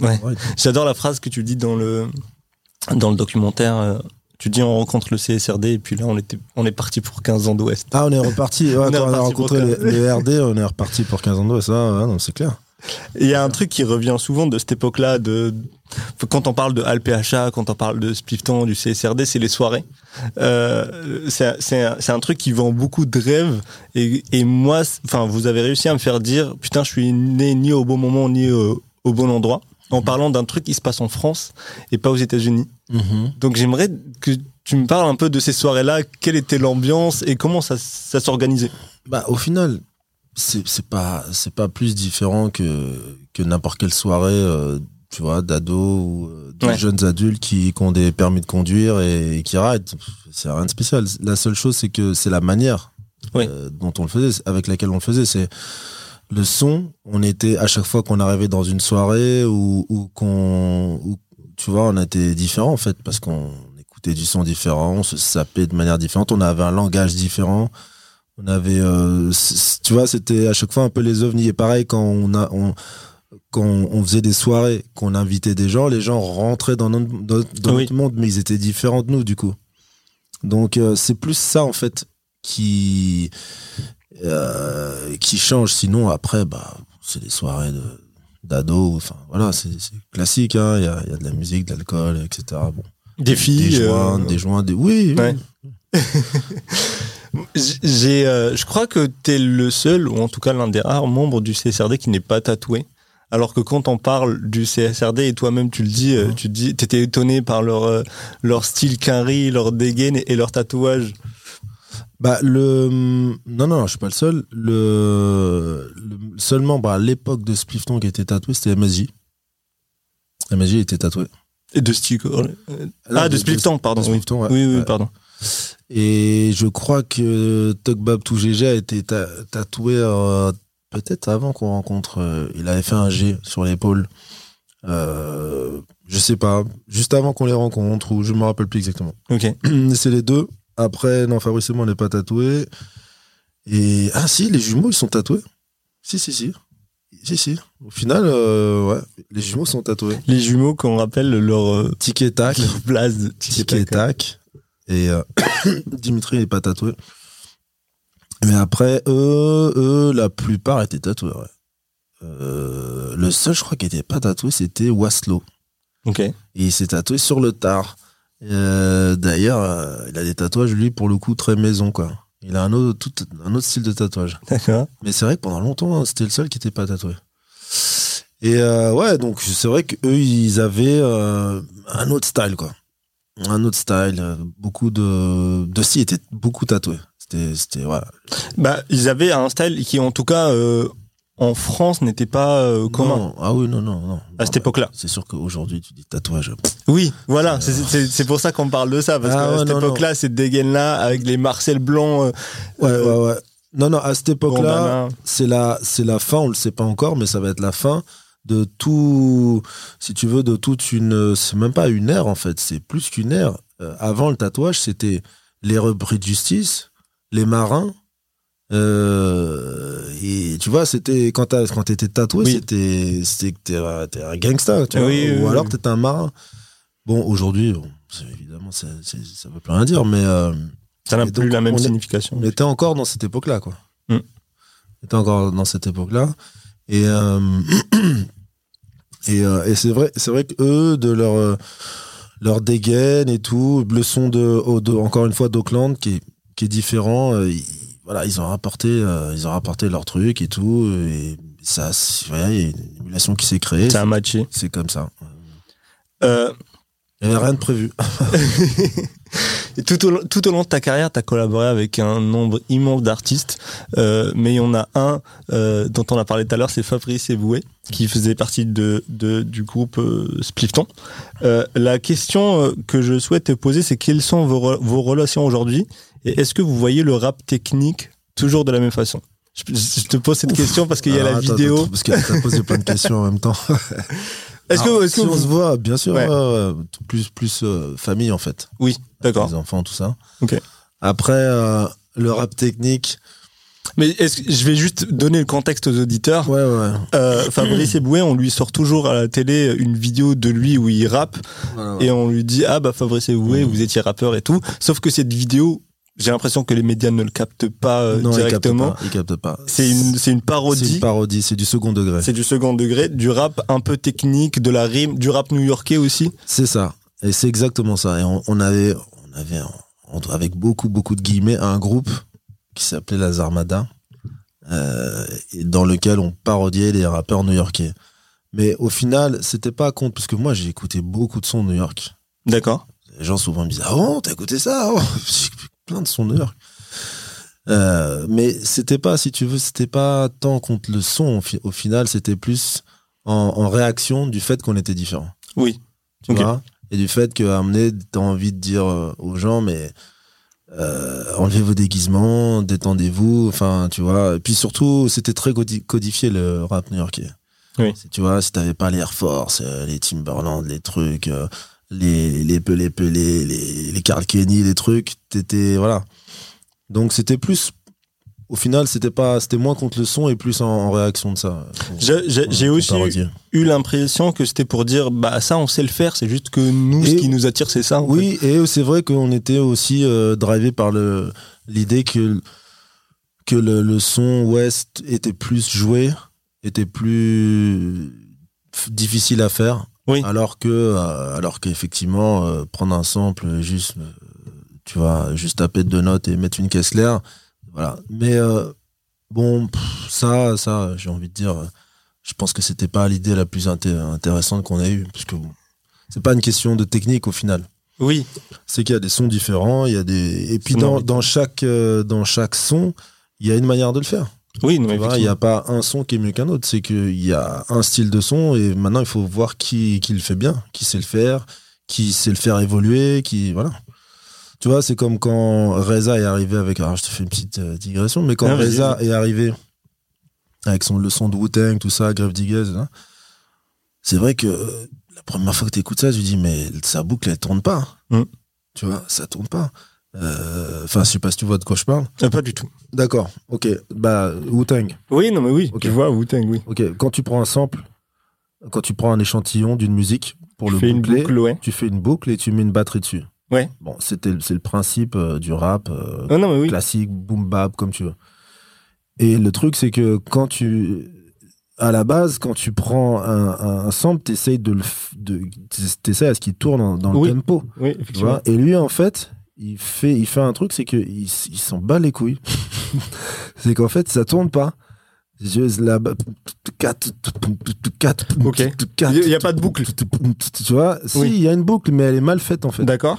Ouais. J'adore la phrase que tu dis dans le, dans le documentaire. euh, Tu dis on rencontre le CSRD et puis là on était on est parti pour 15 ans d'Ouest. Ah, on est reparti. Ouais, [LAUGHS] On quand on a rencontré les, 15. les RD, on est reparti pour 15 ans ça, ouais, non, c'est clair. Il y a un truc qui revient souvent de cette époque-là, de quand on parle de ALPHA, quand on parle de Splifton, du CSRD, c'est les soirées. Euh, c'est un, truc qui vend beaucoup de rêves. Et, et moi, enfin, vous avez réussi à me faire dire, putain, je suis né ni au bon moment ni au, au bon endroit, en parlant d'un truc qui se passe en France et pas aux États-Unis. Donc j'aimerais que tu me parles un peu de ces soirées-là. Quelle était l'ambiance et comment ça, ça s'organisait? Bah, au final, c'est c'est pas, c'est pas plus différent que, que n'importe quelle soirée, euh, tu vois, d'ados ou euh, de Ouais. jeunes adultes qui, qui ont des permis de conduire et, et qui rident. C'est rien de spécial. La seule chose, c'est que c'est la manière Oui. euh, dont on le faisait, avec laquelle on le faisait. C'est le son. On était, à chaque fois qu'on arrivait dans une soirée ou, ou qu'on, tu vois, on était différent en fait, parce qu'on écoutait du son différent, on se sapait de manière différente, on avait un langage différent. On avait, euh, tu vois, c'était à chaque fois un peu les ovnis. Et pareil, quand on a, on, quand on faisait des soirées, qu'on invitait des gens, les gens rentraient dans notre, dans, Oui. monde, mais ils étaient différents de nous, du coup. Donc, euh, c'est plus ça, en fait, qui, euh, qui change. Sinon, après, bah, c'est des soirées de, d'ados. Enfin, voilà, c'est, classique, hein. Il y a, il y a de la musique, de l'alcool, etc. Bon. Des filles. Des joints, euh, des joints, des, oui, oui. Ouais. [LAUGHS] J'ai, je crois que tu es le seul, ou en tout cas l'un des rares membres du CSRD qui n'est pas tatoué. Alors que quand on parle du CSRD, et toi-même tu le dis, euh, tu te dis, t'étais étonné par leur, euh, leur style quinri, leur dégaine et, leur tatouage. Bah le non non je suis pas le seul le, le seul membre à l'époque de Splifton qui était tatoué c'était MSJ MSJ était tatoué Et de style. euh, Non, ah, de, Splifton, pardon. de oui. Splifton, ouais. oui, oui, Ouais. pardon. et je crois que Togbab GG a été ta- tatoué euh, peut-être avant qu'on rencontre euh, il avait fait un G sur l'épaule euh, je sais pas juste avant qu'on les rencontre ou je me rappelle plus exactement Ok. [CLEARS THROAT] c'est les deux. Après, non, Fabrice et moi, on n'est pas tatoués. Et, ah si, les jumeaux, ils sont tatoués. Si, si, si. Si, si. Au final, euh, ouais, les jumeaux sont tatoués. Les jumeaux, qu'on rappelle leur, euh, Tic et tac. leur place de Tic et tac. Et [COUGHS] Dimitri n'est pas tatoué. Mais après, eux, eux, la plupart étaient tatoués, ouais. Euh, le seul, je crois, qui n'était pas tatoué, c'était Waslo. Ok. Et il s'est tatoué sur le tard. Euh, D'ailleurs, euh, il a des tatouages, lui, pour le coup, très maison, quoi. Il a un autre, tout, un autre style de tatouage. D'accord. Mais c'est vrai que pendant longtemps, hein, c'était le seul qui n'était pas tatoué. Et ouais, donc c'est vrai qu'eux, ils avaient un autre style, quoi. Un autre style. Beaucoup de. De si étaient beaucoup tatoués. C'était. Bah, ils avaient un style qui, en tout cas, euh, en France n'était pas euh, commun Non, Ah oui, non, non, non. à cette époque-là. C'est sûr qu'aujourd'hui, tu dis tatouage. Oui, voilà, c'est- c'est c'est pour ça qu'on parle de ça, parce Ah qu'à ouais, cette époque-là, cette dégaine-là, avec les Marcel blancs, euh, Ouais, euh, ouais, ouais. Non, non, à cette époque-là, c'est la, c'est la fin, on le sait pas encore, mais ça va être la fin de tout, si tu veux, de toute une, c'est même pas une ère en fait, c'est plus qu'une ère. Euh, avant le tatouage, c'était les repris de justice, les marins, euh, et tu vois, c'était quand t'étais tatoué, Oui. c'était, c'était t'es, un- gangsta, tu vois, Oui, ou oui, alors t'étais un marin. Bon, aujourd'hui, bon, évidemment, ça, ça veut plus rien dire, mais euh, ça n'a plus la même on signification. on était encore dans cette époque-là, quoi. Mm. On était encore dans cette époque-là. Et, euh, [CLEARS THROAT] et, euh, et c'est vrai, c'est vrai que eux, de leur, euh, leur dégaine et tout, le son de- encore une fois d'Auckland qui est, qui est différent, euh, ils, voilà, ils ont rapporté, euh, ils ont rapporté leur truc et tout, et ça, il y a une émulation qui s'est créée. Ça a matché. C'est comme ça. Euh, Il n'y avait rien de prévu. [LAUGHS] et tout, au, long- tout au long de ta carrière, tu as collaboré avec un nombre immense d'artistes, euh, mais il y en a un euh, dont on a parlé tout à l'heure, c'est Fabrice Eboué, qui faisait partie de, de- du groupe euh, Splifton. La question que je souhaite te poser, c'est quelles sont vos, vos relations aujourd'hui et est-ce que vous voyez le rap technique toujours de la même façon? Je, je te pose cette question parce qu'il y a la attends, vidéo. attends, parce que t'as posé plein de questions en même temps. [LAUGHS] Est-ce que, est-ce si que on se voit, bien sûr, Ouais. plus plus euh, famille en fait, Oui, d'accord. les enfants, tout ça. Ok. Après, euh, le rap technique, Mais est-ce que je vais juste donner le contexte aux auditeurs. ouais, ouais. Euh, Fabrice Eboué, on lui sort toujours à la télé une vidéo de lui où il rappe Voilà, ouais. et on lui dit ah bah Fabrice Eboué, vous étiez rappeur et tout. Sauf que cette vidéo, j'ai l'impression que les médias ne le captent pas euh, non, directement. il capte pas. C'est une c'est une C'est parodie. une parodie, c'est du second degré. C'est du second degré, du rap un peu technique, de la rime, du rap new-yorkais aussi. C'est ça. Et c'est exactement ça. Et on, on avait, on avait, on- avec beaucoup, beaucoup de guillemets, un groupe qui s'appelait la Zarmada, euh, et dans lequel on parodiait les rappeurs new-yorkais. Mais au final, c'était pas contre, parce que moi, j'ai écouté beaucoup de sons New York. D'accord. Les gens souvent me disent Ah bon, t'as écouté ça? Oh, [LAUGHS] plein de New York. Euh, mais c'était pas, si tu veux, c'était pas tant contre le son. Au, fi- au final, c'était plus en, en réaction du fait qu'on était différents. Oui. Tu vois? Et du fait que amener, t'as envie de dire euh, aux gens, mais euh, enlevez vos déguisements, détendez-vous. Enfin, tu vois. Et puis surtout, c'était très codi- codifié le rap new-yorkais. Oui. Tu vois, si t'avais pas les Air Force, euh, les Timberland, les trucs, les les pelés, les les Carl Kenny, les trucs, t'étais voilà. Donc c'était plus. Au final, c'était pas, c'était moins contre le son et plus en, en réaction de ça. J'ai- aussi eu l'impression que c'était pour dire bah ça on sait le faire, c'est juste que nous ce qui nous attire c'est ça. Oui, et c'est vrai qu'on était aussi euh, drivé par le l'idée que que le, le son ouest était plus joué, était plus difficile à faire. Oui. Alors que euh, alors qu'effectivement euh, prendre un sample juste euh, tu vois juste taper deux notes et mettre une caisse claire voilà. Mais bon ça ça j'ai envie de dire je pense que c'était pas l'idée la plus inté- intéressante qu'on ait eue parce que bon, c'est pas une question de technique au final. Oui. c'est qu'il y a des sons différents, il y a des et puis dans, chaque euh, dans chaque son, il y a une manière de le faire. Oui, il n'y a pas un son qui est mieux qu'un autre, c'est qu'il y a un style de son et maintenant il faut voir qui, qui le fait bien, qui sait le faire, qui sait le faire évoluer, qui voilà. Tu vois, c'est comme quand Reza est arrivé avec alors je te fais une petite euh, digression, mais quand Ah, Reza est arrivé avec son leçon de Wu-Tang, tout ça, Grave Diggers, hein, c'est vrai que euh, la première fois que tu écoutes ça, tu dis mais sa boucle elle tourne pas. Mm. Tu vois, ça tourne pas. Euh, Enfin, je sais pas si tu vois de quoi je parle. Euh, pas du tout. D'accord, ok. Bah, Wu-Tang. Oui, non mais oui, tu vois Wu-Tang, oui. Ok, quand tu prends un sample, quand tu prends un échantillon d'une musique pour Tu le fais une boucler, boucle, ouais. tu fais une boucle et tu mets une batterie dessus. Ouais. Bon, c'était c'est le principe euh, du rap euh, Ah, non mais oui. classique, boom bap, comme tu veux. Et le truc, c'est que quand tu, à la base, quand tu prends un, un, un sample, t'essayes de le, de, t'essayes à ce qu'il tourne dans, dans Oui. le tempo. Oui, Tu effectivement. vois? Et lui, en fait, il fait, il fait un truc, c'est qu'il il s'en bat les couilles. [LAUGHS] c'est qu'en fait, ça tourne pas. Je- la ba- Ok. Il y a pas de boucle. Tu vois, si, Oui. il y a une boucle, mais elle est mal faite, en fait. D'accord.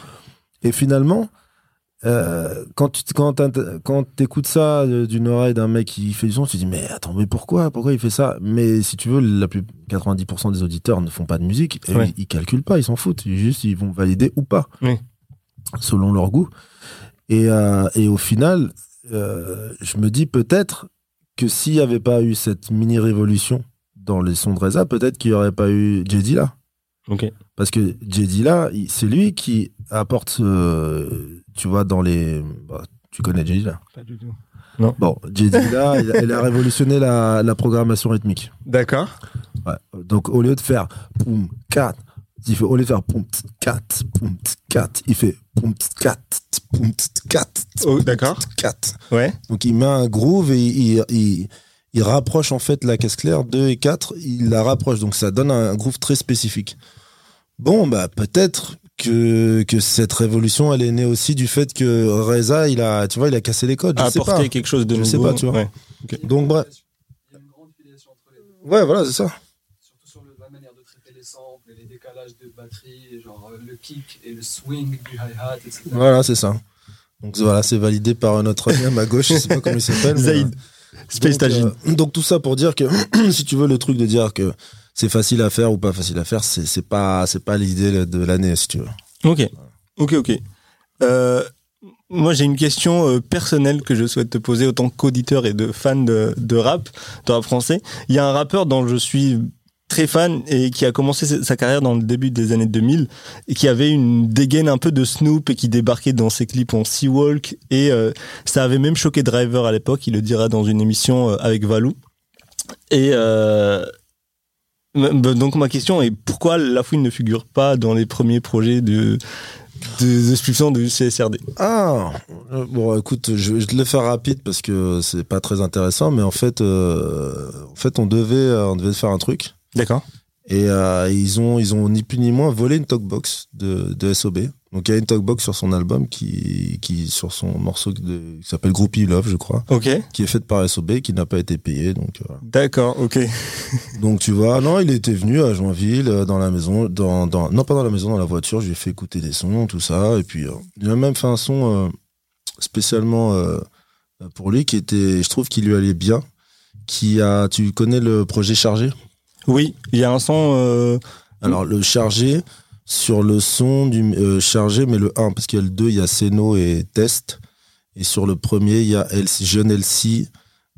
Et finalement, euh, quand tu quand t'écoutes ça euh, d'une oreille d'un mec qui fait du son, tu te dis mais attends mais pourquoi pourquoi il fait ça? Mais si tu veux, la plus 90% des auditeurs ne font pas de musique et Ouais. ils, ils calculent pas, ils s'en foutent, ils juste ils vont valider ou pas Oui. Selon leur goût. Et euh, et au final, euh, je me dis peut-être que s'il y avait pas eu cette mini révolution dans les sons de Reza, peut-être qu'il y aurait pas eu Jedi là. Ok. Parce que Jedi là, c'est lui qui apporte, euh, tu vois, dans les. bah, tu connais Jedi là Pas du tout. Bon, Jedi là, [LAUGHS] il, a- révolutionné la, la programmation rythmique. D'accord. Ouais. Donc au lieu de faire poum 4, il fait au lieu de faire poum 4, poum 4, il fait poum 4, poum 4, Oh, d'accord. 4. Ouais. Donc il met un groove et il, il, il rapproche en fait la caisse claire 2 et 4, il la rapproche. Donc ça donne un groove très spécifique. Bon, bah peut-être que, que cette révolution, elle est née aussi du fait que Reza, il a, tu vois, il a cassé les codes. Je sais Apporter pas. quelque chose de Je nouveau. sais pas, tu vois. Ouais. Donc bref. Il y a une grande filiation entre les deux. Ouais, voilà, c'est ça. Surtout sur le- la manière de traiter les samples et les décalages de batterie, genre euh, le kick et le swing du hi-hat, etc. Voilà, c'est ça. Donc voilà, c'est validé par notre ami à ma gauche, je sais pas comment il s'appelle. Zaïd. euh, Space donc, euh, donc tout ça pour dire que [CLEARS THROAT] si tu veux le truc de dire que c'est facile à faire ou pas facile à faire, c'est c'est pas c'est pas l'idée de l'année si tu veux. Ok. Ok, ok. Euh, moi, j'ai une question euh, personnelle que je souhaite te poser autant qu'auditeur et de fan de, de rap, de rap français. Il y a un rappeur dont je suis très fan et qui a commencé sa- carrière dans le début des années 2000 et qui avait une dégaine un peu de Snoop et qui débarquait dans ses clips en Seawalk et euh, ça avait même choqué Driver à l'époque, il le dira dans une émission euh, avec Valou. Et euh, donc ma question est pourquoi La Fouine ne figure pas dans les premiers projets de de, Splifson de CSRD Ah bon écoute, je, vais le faire rapide parce que c'est pas très intéressant, mais en fait en fait on devait on devait faire un truc D'accord. et euh, ils ont ils ont ni plus ni moins volé une talkbox de de SOB. Donc il y a une talkbox sur son album qui qui sur son morceau de, qui s'appelle Groupie Love je crois. Ok. qui est faite par SOB, qui n'a pas été payé. Donc, euh. D'accord. Ok. [LAUGHS] donc tu vois, non, il était venu à Joinville, euh, dans la maison, dans, dans, non pas dans la maison, dans la voiture, je lui ai fait écouter des sons, tout ça, et puis euh, il a même fait un son spécialement pour lui qui était, je trouve qu'il lui allait bien, qui a, tu connais le projet Chargé? Oui, il y a un son. euh, Alors le Chargé, sur le son du euh, Chargé, mais le 1, parce qu'il y a le 2, il y a Seno et Test, et sur le premier, il y a LC, Jeune LC,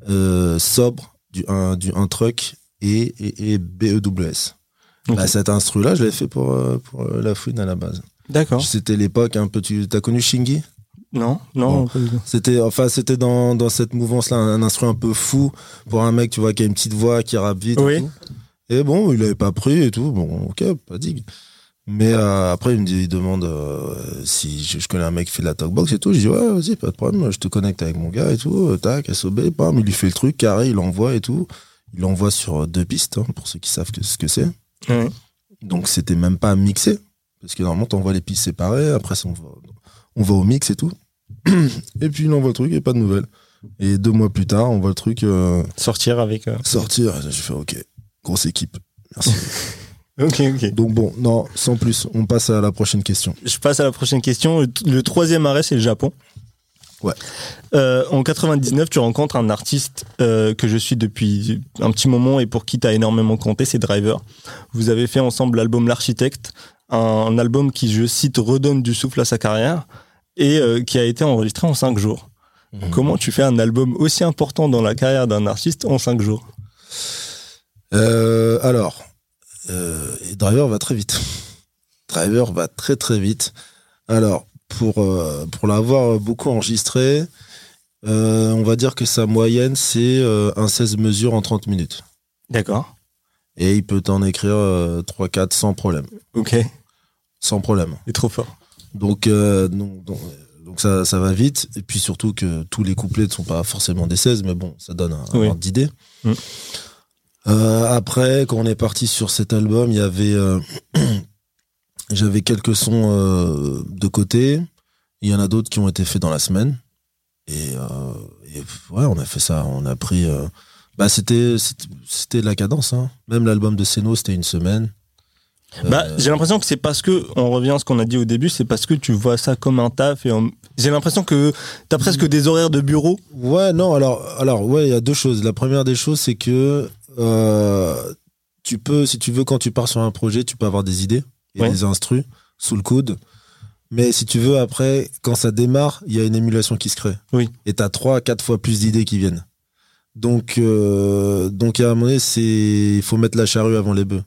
euh, Sobre, du 1, du 1 truck, et, et, et BEWS. Bah, cet instru-là, je l'avais fait pour, pour la fouine à la base. D'accord. C'était l'époque un peu. Tu as connu Shingy? Non, non. Bon. C'était enfin c'était dans, dans cette mouvance-là un, un instru un peu fou pour un mec tu vois qui a une petite voix qui rappe vite. Oui. Et, tout. Et bon, il avait pas pris et tout. Bon, ok, pas digue. Mais euh, après il me dit, il demande euh, si je, je connais un mec qui fait de la talkbox et tout. Je dis ouais, vas-y, pas de problème. Je te connecte avec mon gars et tout. euh, Tac, SOB, bam, il lui fait le truc carré, il l'envoie et tout. Il l'envoie sur deux pistes hein, pour ceux qui savent que, ce que c'est. Donc c'était même pas mixé. Parce que normalement, t'envoies les pistes séparées, après on va, on va au mix et tout. [CLEARS THROAT] et puis il envoie le truc et pas de nouvelles. Et deux mois plus tard, on voit le truc euh, Sortir avec. sortir. J'ai fait ok, grosse équipe. Merci. [LAUGHS] Ok, ok. Donc bon, non, sans plus, on passe à la prochaine question. Je passe à la prochaine question. Le, le troisième arrêt, c'est le Japon. Ouais. Euh, en 99, tu rencontres un artiste euh, que je suis depuis un petit moment et pour qui tu as énormément compté, c'est Driver. Vous avez fait ensemble l'album L'Architecte, un, album qui, je cite, redonne du souffle à sa carrière et euh, qui a été enregistré en cinq jours. Mhm. Comment tu fais un album aussi important dans la carrière d'un artiste en cinq jours? Euh, alors, euh, et Driver va très vite. [LAUGHS] Driver va très très vite. Alors, pour, euh, pour l'avoir beaucoup enregistré, on va dire que sa moyenne, c'est un 16 mesures en 30 minutes. D'accord. Et il peut t'en écrire euh, 3, 4 sans problème. Ok. Sans problème. C'est trop fort. Donc, donc, donc, donc ça, ça va vite. Et puis surtout que tous les couplets ne sont pas forcément des 16, mais bon, ça donne un, Oui. ordre d'idée. Mm. Euh, après, quand on est parti sur cet album, il y avait, euh, [CLEARS THROAT] j'avais quelques sons euh, de côté. Il y en a d'autres qui ont été faits dans la semaine. Et, et ouais, on a fait ça. On a pris. bah, c'était, c'était, c'était la cadence. Hein. Même l'album de Seno, c'était une semaine. Bah, Euh, j'ai l'impression que c'est parce que, on revient à ce qu'on a dit au début, c'est parce que tu vois ça comme un taf et j'ai l'impression que t'as presque des horaires de bureau. Ouais, non, alors, alors ouais, il y a deux choses. La première des choses, c'est que euh, tu peux, si tu veux, quand tu pars sur un projet, tu peux avoir des idées et Ouais. des instrus sous le coude. Mais si tu veux, après, quand ça démarre, il y a une émulation qui se crée. Oui. Et t'as trois, quatre fois plus d'idées qui viennent. Donc, euh, donc à un moment donné, c'est, il faut mettre la charrue avant les bœufs.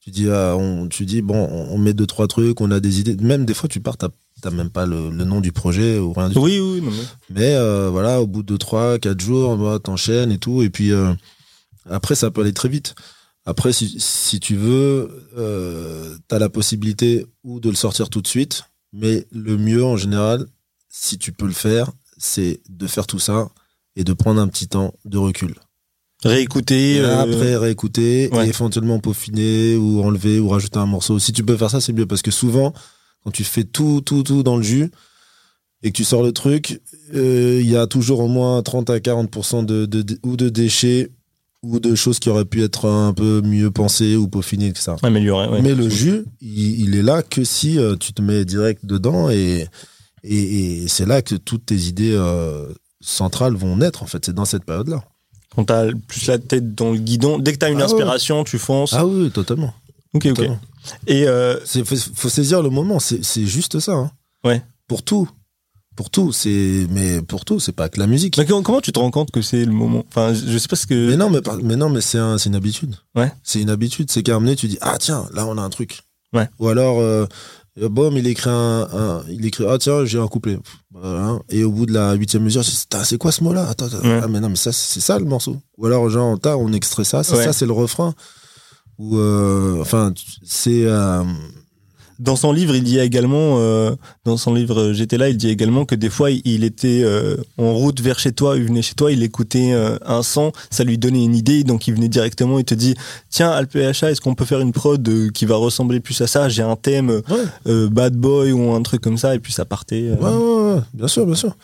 Tu dis, ah, on, tu dis, bon, on met deux, trois trucs, on a des idées. Même des fois, tu pars, t'as, t'as même pas le, le nom du projet ou rien du tout. Oui, oui, non, mais- Mais euh, voilà, au bout de 3, 4 jours, bah, t'enchaînes et tout. Et puis euh, après, ça peut aller très vite. Après, si, si tu veux, euh, t'as la possibilité ou de le sortir tout de suite. Mais le mieux en général, si tu peux le faire, c'est de faire tout ça et de prendre un petit temps de recul. réécouter. Euh, après, réécouter ouais. et éventuellement peaufiner ou enlever ou rajouter un morceau. Si tu peux faire ça, c'est mieux parce que souvent, quand tu fais tout, tout, tout dans le jus et que tu sors le truc, euh, il y a toujours au moins 30 à 40% de, de, de- ou de déchets ou de choses qui auraient pu être un peu mieux pensées ou peaufinées, etc. améliorer. ouais. Mais le jus, il, il est là que si euh, tu te mets direct dedans et, et, et c'est là que toutes tes idées euh, centrales vont naître, en fait. C'est dans cette période-là. Quand t'as plus la tête dans le guidon, dès que t'as une Ah ouais. inspiration, tu fonces. Ah oui, totalement. ok, ok. Et euh, faut, faut saisir le moment, c'est c'est juste ça. hein. Ouais. Pour tout, pour tout, c'est mais pour tout, c'est pas que la musique. mais comment tu te rends compte que c'est le moment? Enfin, je sais pas ce que. Mais non, mais, par- mais non, mais c'est un, c'est une habitude. Ouais. C'est une habitude. C'est qu'à un moment donné, tu dis ah tiens, là on a un truc. Ouais. Ou alors euh, Bom, il écrit un, un- il écrit ah tiens, j'ai un couplet. Voilà. Et au bout de la huitième mesure, c'est quoi ce mot-là? Attends, attends. Ouais. Ah mais non, mais ça c'est ça le morceau. Ou alors genre on extrait ça, c'est Ouais. ça c'est le refrain. Ou euh, enfin c'est euh, Dans son livre, il dit également, euh, dans son livre euh, J'étais là, il dit également que des fois, il- était euh, en route vers chez toi, il venait chez toi, il écoutait euh, un son, ça lui donnait une idée, donc il venait directement, il te dit, tiens, Alpha, est-ce qu'on peut faire une prod qui va ressembler plus à ça? J'ai un thème ouais. bad boy ou un truc comme ça, et puis ça partait. Ouais, ouais, ouais, bien sûr, bien sûr.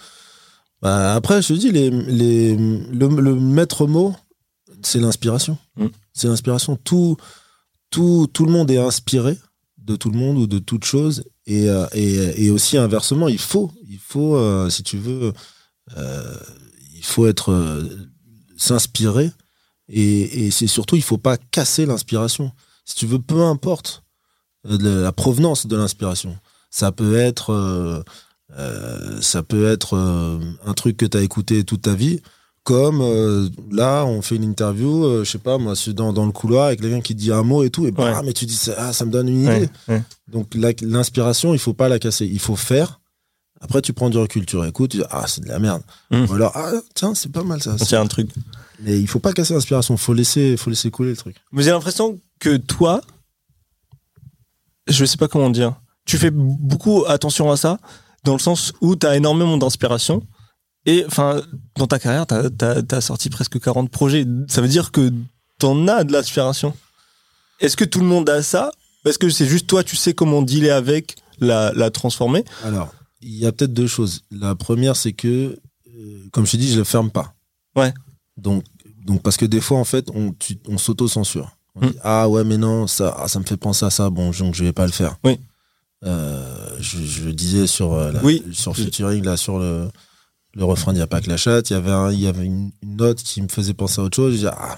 Bah, après, je te dis, les, les, le, le maître mot, c'est l'inspiration. Mm. C'est l'inspiration. Tout, tout, tout le monde est inspiré de tout le monde ou de toute chose. Et, euh, et, aussi inversement, il faut, il faut, euh, si tu veux, euh, il faut être s'inspirer. Et, et c'est surtout, il faut pas casser l'inspiration. Si tu veux, peu importe la provenance de l'inspiration. Ça peut être ça peut être un truc que tu as écouté toute ta vie, comme euh, là, on fait une interview, euh, je sais pas, moi, je suis dans, dans le couloir avec quelqu'un qui dit un mot et tout, et bah, Ouais. mais tu dis, ça, ah, ça me donne une idée. Ouais, ouais. Donc l'inspiration, il faut pas la casser, il faut faire. Après, tu prends du recul, tu réécoutes, tu dis, ah, c'est de la merde. Mm. Ou alors, ah, tiens, c'est pas mal ça. C'est un truc. Mais il faut pas casser l'inspiration, faut laisser, faut laisser couler le truc. Mais j'ai l'impression que toi, je sais pas comment dire, tu fais beaucoup attention à ça, dans le sens où tu as énormément d'inspiration. Et enfin, dans ta carrière, tu as, sorti presque 40 projets. Ça veut dire que t'en as de l'inspiration. Est-ce que tout le monde a ça? Est-ce que c'est juste toi, tu sais comment dealer avec, la, la transformer? Alors, il y a peut-être deux choses. La première, c'est que, euh, comme je t'ai dit, je le ferme pas. Ouais. Donc, donc parce que des fois, en fait, on, tu- on s'auto-censure. Dit, ah ouais, mais non, ça, ah, ça me fait penser à ça, bon, donc je vais pas le faire. Oui. Euh, je, je disais sur, euh, la- Oui. sur featuring, là, sur le, le refrain Il n'y a pas que la chatte, il y avait, un- il y avait une, une note qui me faisait penser à autre chose. Je dis, ah,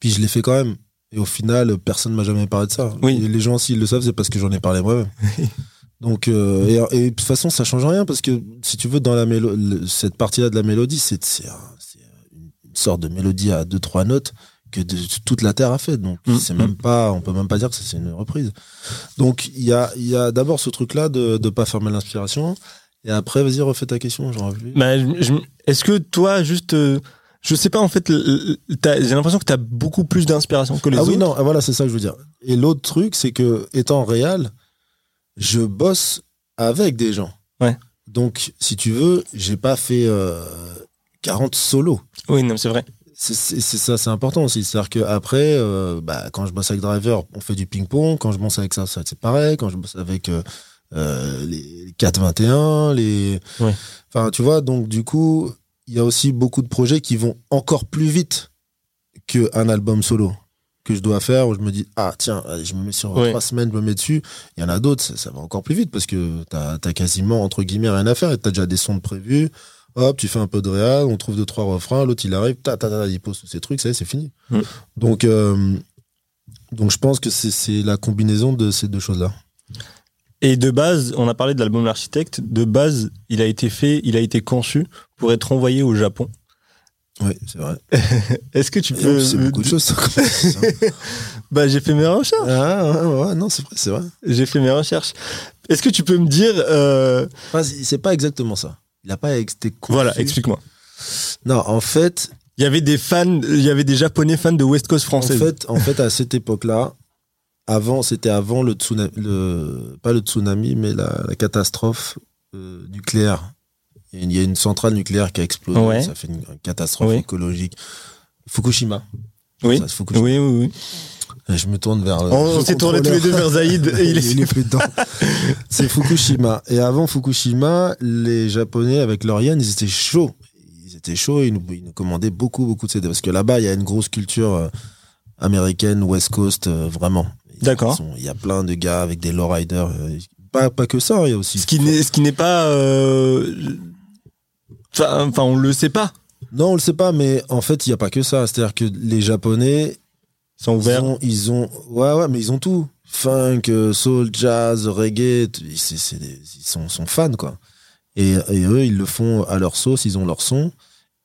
puis je l'ai fait quand même. Et au final, personne m'a jamais parlé de ça. Oui. Et les gens, s'ils le savent, c'est parce que j'en ai parlé moi-même. [LAUGHS] Donc, euh, et, et de toute façon, ça change rien parce que si tu veux, dans la mélo cette partie-là de la mélodie, c'est c'est un- c'est une sorte de mélodie à deux trois notes que de- toute la terre a fait. Donc, Mm, c'est mm. même pas, on peut même pas dire que c'est une reprise. Donc, il y a, il y a d'abord ce truc-là de de pas fermer l'inspiration. Et après, vas-y, refais ta question. J'en. Bah, Est-ce que toi, juste. euh, je sais pas, en fait, j'ai l'impression que tu as beaucoup plus d'inspiration que les ah autres. oui, non, ah, voilà, c'est ça que je veux dire. Et l'autre truc, c'est que, étant réel, je bosse avec des gens. Ouais. Donc, si tu veux, j'ai pas fait euh, 40 solos. Oui, non, c'est vrai. C'est ça, c'est important aussi. C'est-à-dire qu'après, euh, bah, quand je bosse avec Driver, on fait du ping-pong. Quand je bosse avec ça, ça c'est pareil. Quand je bosse avec euh, les 421, les. Ouais. Enfin, tu vois, donc du coup, il y a aussi beaucoup de projets qui vont encore plus vite qu'un album solo. que je dois faire où je me dis ah tiens je me mets sur Ouais. trois semaines je me mets dessus il y en a d'autres ça, ça va encore plus vite parce que t'as as quasiment entre guillemets rien à faire et t'as déjà des sons de prévus hop tu fais un peu de réal on trouve deux trois refrains l'autre il arrive ta ta ta il pose tous ces trucs ça y est c'est fini Mm. donc euh, donc je pense que c'est c'est la combinaison de ces deux choses là Et de base, on a parlé de l'album L'Architecte. De base, il a été fait, il a été conçu pour être envoyé au Japon. oui c'est vrai [LAUGHS] Est-ce que tu Et en peux. c'est beaucoup de choses ça. [LAUGHS] Bah, j'ai fait mes recherches. ah ouais, ouais, non c'est vrai c'est vrai J'ai fait mes recherches. Est-ce que tu peux me dire. euh, Enfin, c'est pas exactement ça il a pas été conçu. Voilà, explique-moi. non en fait Il y avait des fans, il y avait des japonais fans de West Coast En française. fait, en fait, à cette époque-là, avant, c'était avant le tsunami, le, pas le tsunami, mais la, la catastrophe euh, nucléaire. Il y a une- centrale nucléaire qui a explosé, Ouais. ça fait une, une catastrophe Oui. écologique. Fukushima. oui. Ça, c'est Fukushima. oui, oui, oui. Je me tourne vers. le- On, s'est tourné tous les deux vers Zaïd et il [LAUGHS] est. Il est plus dedans. C'est Fukushima. Et avant Fukushima, les Japonais, avec leur yen, ils étaient chauds. Ils étaient chauds, ils nous, ils nous commandaient beaucoup, beaucoup de CD. Parce que là-bas, il y a une grosse culture euh, américaine, West Coast, euh, vraiment. D'accord. Il y a plein de gars avec des lowriders. euh, pas, pas que ça, il y a aussi. Ce qui n'est, ce qui n'est pas. euh, Enfin, enfin, on le sait pas. Non, on le sait pas, mais en fait, il n'y a pas que ça. C'est-à-dire que les Japonais, Ils sont Ils ouverts. ont, ils ont, ouais, ouais, mais ils ont tout. Funk, euh, soul, jazz, reggae, des- ils sont, sont fans, quoi. Et, et eux, ils le font à leur sauce, ils ont leur son.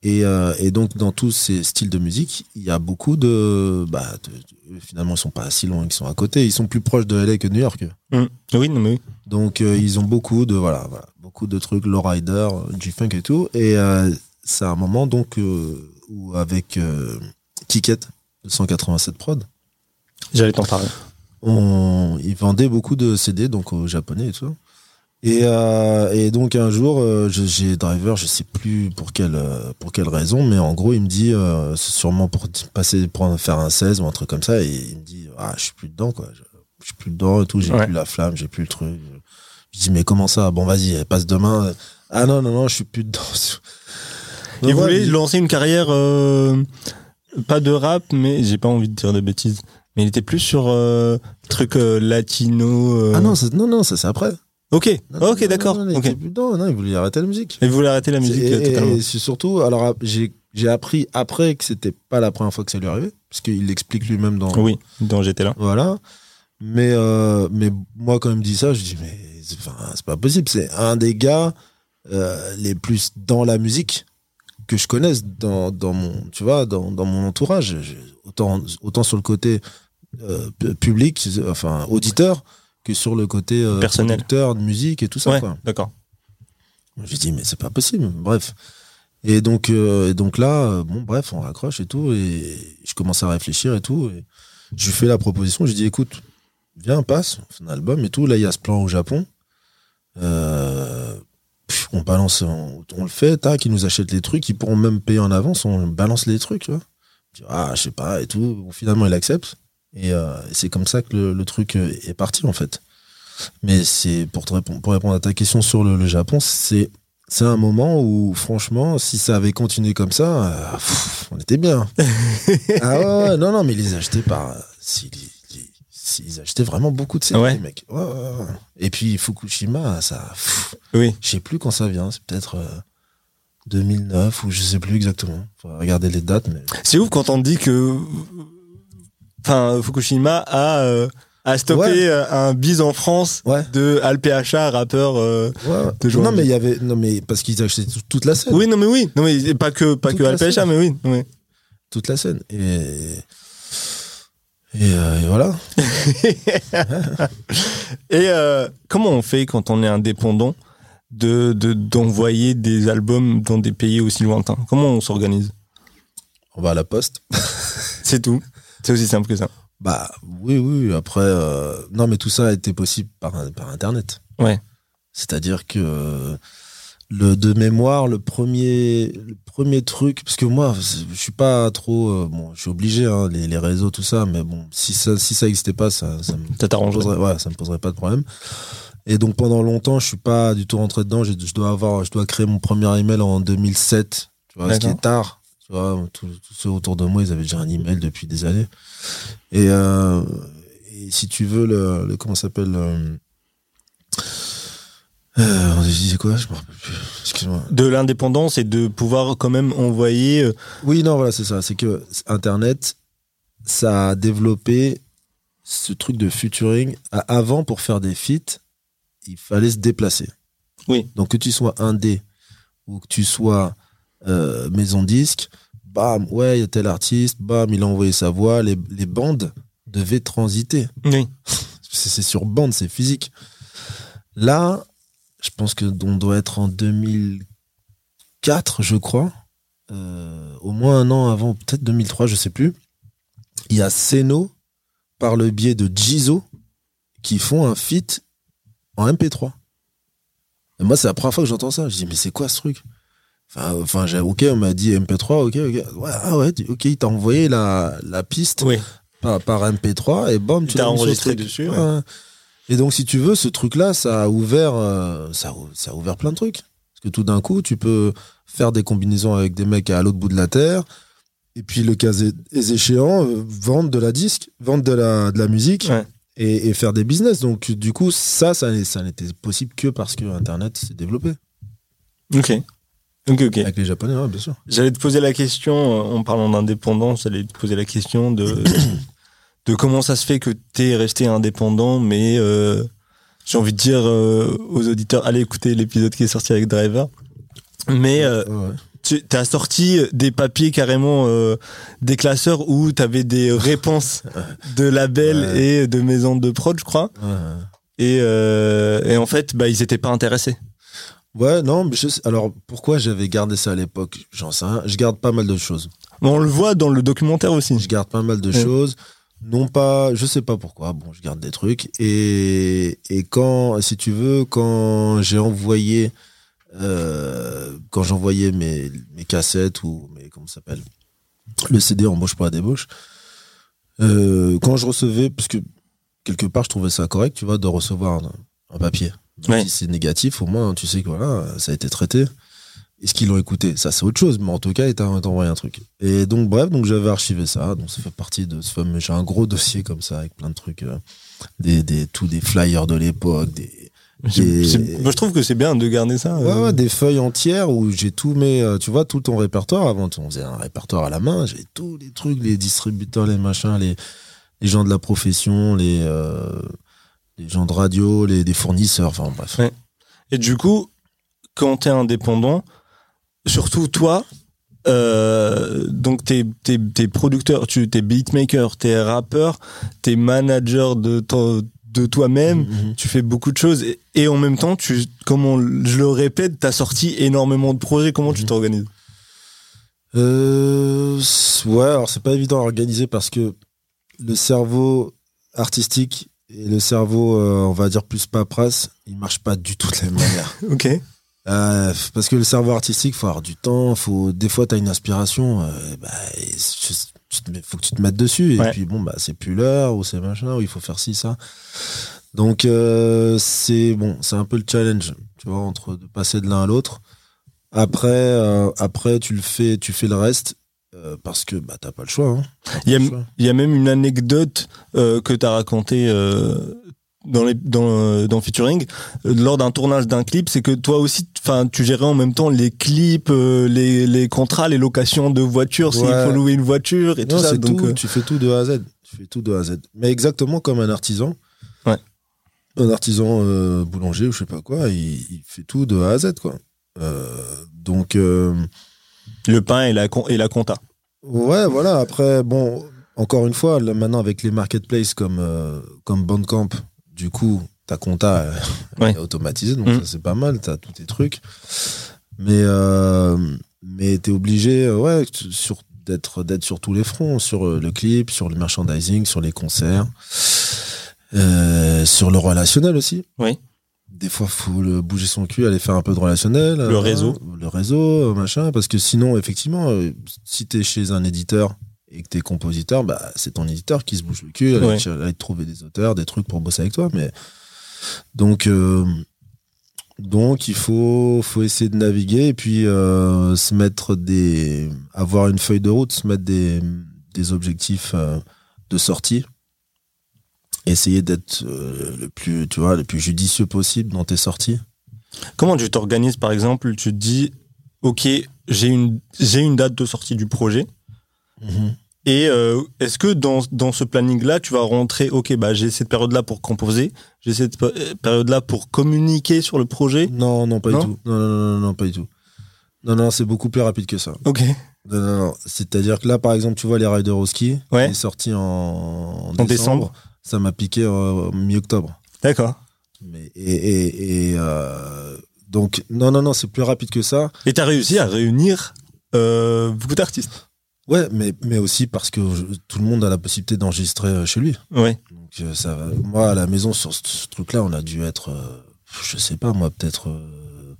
Et, euh, et donc, dans tous ces styles de musique, il y a beaucoup de, bah, de- de- finalement, ils sont pas si loin, ils sont à côté. Ils sont plus proches de LA que de New York. Hum. Oui, non, mais oui. Donc, euh, ils ont beaucoup de, voilà, voilà, beaucoup de trucs, lowrider, euh, G-Funk et tout. Et euh, c'est un moment, donc, euh, où avec Ticket, de 187 prod, J'allais t'en parler. on, ils vendaient beaucoup de CD donc aux japonais et tout. Et, euh, et donc un jour, euh, j'ai driver, je sais plus pour quelle euh, pour quelle raison, mais en gros il me dit, euh, c'est sûrement pour passer pour faire un 16 ou un truc comme ça, et il me dit, ah je suis plus dedans quoi, je, je suis plus dedans et tout, j'ai Ouais. plus la flamme, j'ai plus le truc. Je dis mais comment ça? Bon vas-y, passe demain. Ah non non non, je suis plus dedans. [LAUGHS] Il Donc, voulait voilà, lancer une carrière, euh, pas de rap, mais j'ai pas envie de dire de bêtises. Mais il était plus sur euh, truc euh, latino. euh. Ah non, non non, ça c'est après. Ok, Non, ok, non, d'accord. non, non, il non, il voulait arrêter la musique. Vous voulez arrêter la musique Et, euh, totalement. et c'est surtout, alors j'ai j'ai appris après que c'était pas la première fois que ça lui arrivait, parce qu'il l'explique lui-même dans. Oui, dans j'étais là. Voilà. Mais, euh, mais moi, quand il me dit ça, je dis, mais c'est c'est pas possible. C'est un des gars euh, les plus dans la musique que je connaisse dans, dans mon, tu vois, dans, dans mon entourage. Autant, autant sur le côté euh, pu- public, enfin auditeur, que sur le côté euh, Personnel. producteur de musique et tout ça. Ouais, d'accord. J'ai dit, mais c'est pas possible. Bref. Et donc, euh, et donc là, euh, bon, bref, on raccroche et tout. Et je commence à réfléchir et tout. Et je lui fais la proposition. Je lui dis, écoute, viens, passe, on fait un album et tout. Là, il y a ce plan au Japon. Euh, pff, on balance, on, on le fait, tac, ils nous achètent les trucs. Ils pourront même payer en avance. On balance les trucs, tu vois. Je dis, ah, je sais pas et tout. Bon, finalement, il accepte. Et, euh, c'est comme ça que le, le truc euh, est parti, en fait. Mais c'est pour, te répondre, pour répondre à ta question sur le, le Japon, c'est c'est un moment où, franchement, si ça avait continué comme ça, euh, pff, on était bien. [LAUGHS] ah ouais, non, non, mais ils les achetaient par. s'ils- ils, achetaient vraiment beaucoup de Ouais. ouais, ouais. Et puis Fukushima, ça. pff, Oui. je sais plus quand ça vient, c'est peut-être euh, 2009 ou je sais plus exactement. Faut regarder les dates, mais. C'est ouf quand on dit que. Enfin, Fukushima a, euh, a stoppé Ouais. euh, un bise en France Ouais. de Alpha, rappeur. euh, Ouais. De jouer Non, mais il y avait. Non, mais parce qu'ils achetaient tout- toute la scène. Oui, non, mais oui. Non, mais pas que, pas Toute que Alpha, mais oui. oui. Toute la scène. Et. Et, euh, et voilà. [LAUGHS] Et euh, comment on fait quand on est indépendant de de- d'envoyer des albums dans des pays aussi lointains? Comment on s'organise? On va à la poste. C'est tout. C'est aussi simple que ça. Bah oui, oui. Après, euh, non, mais tout ça a été possible par, par Internet. Ouais. C'est-à-dire que le de mémoire, le premier, le premier truc, parce que moi, je suis pas trop, euh, bon, je suis obligé, hein, les, les réseaux, tout ça, mais bon, si ça, si ça existait pas, ça, ça me Ça poserait, ouais, ça me poserait pas de problème. Et donc pendant longtemps, je suis pas du tout rentré dedans. Je, je dois avoir, je dois créer mon premier email en 2007. Tu vois, ce qui est tard. Tu vois, tous, ceux autour de moi, ils avaient déjà un email depuis des années. Et, euh, et si tu veux, le, le comment ça s'appelle euh, euh, On disait quoi Je me rappelle plus. Excuse-moi. De l'indépendance et de pouvoir quand même envoyer. euh, Oui, non, voilà, c'est ça. C'est que Internet, ça a développé ce truc de featuring. À- Avant, pour faire des feats, il fallait se déplacer. Oui. Donc, que tu sois indé ou que tu sois euh, maison disque, bam, ouais, il y a tel artiste, bam, il a envoyé sa voix. Les, les bandes devaient transiter. Oui. [LAUGHS] C'est c'est sur bande, c'est physique. Là, je pense que on doit être en 2004, je crois. Euh, au moins un an avant, peut-être 2003, je sais plus. Il y a Seno, par le biais de Jizo, qui font un feat en MP3. Et moi, c'est la première fois que j'entends ça. Je dis, mais c'est quoi ce truc? Enfin, j'ai- ok, on m'a dit MP3, ok, ok. Ouais, ah ouais, ok, il t'a envoyé la, la piste Oui. par, par MP3 et bam, tu l'as enregistré dessus, Ouais. ouais. Et donc, si tu veux, ce truc-là, ça a ouvert, euh, ça, a, ça a ouvert plein de trucs. Parce que tout d'un coup, tu peux faire des combinaisons avec des mecs à l'autre bout de la terre. Et puis, le cas échéant, euh, vendre de la disque, vendre de la, de la musique Ouais. et, et faire des business. Donc, du coup, ça, ça, ça n'était possible que parce que Internet s'est développé. Ok. Ok, ok. Avec les Japonais, ouais, bien sûr. J'allais te poser la question, euh, en parlant d'indépendance, j'allais te poser la question de, [COUGHS] de comment ça se fait que tu es resté indépendant, mais euh, j'ai envie de dire euh, aux auditeurs, allez écouter l'épisode qui est sorti avec Driver. Mais euh, Ouais, tu as sorti des papiers carrément des classeurs où tu avais des [LAUGHS] réponses de labels Ouais. et de maisons de prod, je crois. Et, et en fait, bah, ils étaient pas intéressés. Ouais, non, mais je sais- alors pourquoi j'avais gardé ça à l'époque? J'en sais rien. Je garde pas mal de choses. Mais on le voit dans le documentaire aussi. Je garde pas mal de Ouais. choses. Non pas, je sais pas pourquoi. Bon, je garde des trucs. Et, et quand, si tu veux, quand j'ai envoyé, euh, quand j'envoyais mes, mes cassettes ou mes, comment ça s'appelle, le CD embauche pour la débauche, euh, quand je recevais, parce que quelque part je trouvais ça correct, tu vois, de recevoir un, un papier. Ouais. Si c'est négatif, au moins tu sais que voilà, ça a été traité. Est-ce qu'ils l'ont écouté Ça, c'est autre chose, mais en tout cas, ils t'ont envoyé un truc. Et donc, bref, donc j'avais archivé ça. Donc, ça fait partie de ce fameux. J'ai un gros dossier comme ça, avec plein de trucs. euh, des, des, tous des flyers de l'époque, des, Moi, je trouve que c'est bien de garder ça. Ouais, euh. ouais, des feuilles entières où j'ai tout mes, euh, tu vois, tout ton répertoire. Avant, on faisait un répertoire à la main. J'ai tous les trucs, les distributeurs, les machins, les, les gens de la profession, les, euh, les gens de radio, les, des fournisseurs, enfin bref. Ouais. Et du coup, quand tu es indépendant, surtout toi, euh, donc t'es es, es producteur, tu es beatmaker, t'es rappeur, t'es manager de, ton- de toi-même, Mhm. tu fais beaucoup de choses et, et en même temps, tu, comme on- je le répète, t'as sorti énormément de projets. Comment tu Mhm. t'organises? Euh, ouais, alors c'est pas évident à organiser parce que le cerveau artistique et le cerveau, euh, on va dire plus paperasse, ils marchent pas du tout de la même manière. [LAUGHS] Ok. Euh, parce que le cerveau artistique, faut avoir du temps, faut des fois t'as une inspiration, euh, bah, mets- faut que tu te mettes dessus et Ouais. puis bon bah c'est plus l'heure ou c'est machin ou il faut faire ci ça. Donc c'est bon, c'est un peu le challenge, tu vois, entre de passer de l'un à l'autre. Après, après tu le fais, tu fais le reste euh, parce que bah t'as pas le choix. Hein. T'as pas Il y a, le choix. il y a même une anecdote euh, que tu as racontée euh, dans, les, dans, euh, dans Featuring lors d'un tournage d'un clip. C'est que toi aussi, enfin, tu gérais en même temps les clips, les, les contrats, les locations de voitures, s'il Ouais. faut louer une voiture et tout ça. Donc, tout, tu fais tout de A à Z. Tu fais tout de A à Z. Mais exactement comme un artisan. Ouais. Un artisan boulanger ou je sais pas quoi, il, il fait tout de A à Z, quoi. Donc, le pain et la, et la compta. ouais, voilà. Après, bon, encore une fois, là, maintenant avec les marketplaces comme, euh, comme Bandcamp, du coup, ta compta euh, [LAUGHS] Ouais. est automatisée, donc Mm. ça c'est pas mal, t'as tous tes trucs. Mais, euh, mais t'es obligé, euh, ouais, sur, d'être, d'être sur tous les fronts, sur le clip, sur le merchandising, sur les concerts, euh, sur le relationnel aussi. Oui. Des fois, faut le bouger son cul, aller faire un peu de relationnel. Le euh, réseau. Le réseau, euh, machin, parce que sinon, effectivement, euh, si t'es chez un éditeur et que t'es compositeur, bah, c'est ton éditeur qui se bouge le cul, Ouais. aller trouver des auteurs, des trucs pour bosser avec toi, mais donc, euh, Donc il faut, faut essayer de naviguer et puis euh, se mettre des. avoir une feuille de route, se mettre des, des objectifs euh, de sortie. Essayer d'être euh, le plus tu vois le plus judicieux possible dans tes sorties. Comment tu t'organises, par exemple Tu te dis, OK, j'ai une, j'ai une date de sortie du projet. Et euh, est-ce que dans, dans ce planning-là, tu vas rentrer, OK, bah, j'ai cette période-là pour composer, j'ai cette euh, période-là pour communiquer sur le projet? Non, non, pas Non? du tout. Non, non, non, pas du tout. Non, non, c'est beaucoup plus rapide que ça. OK. Non, non, non. C'est-à-dire que là, par exemple, tu vois les Riders au ski, Ouais. il est sorti en, en En décembre. Ça m'a piqué euh, mi-octobre. D'accord. Mais et, et, et, euh, donc non, non, non, c'est plus rapide que ça. Et tu as réussi à réunir euh, beaucoup d'artistes. Ouais, mais mais aussi parce que je- tout le monde a la possibilité d'enregistrer chez lui. Ouais. Donc ça va. Moi, à la maison, sur ce, ce truc-là, on a dû être, euh, je sais pas, moi, peut-être. euh,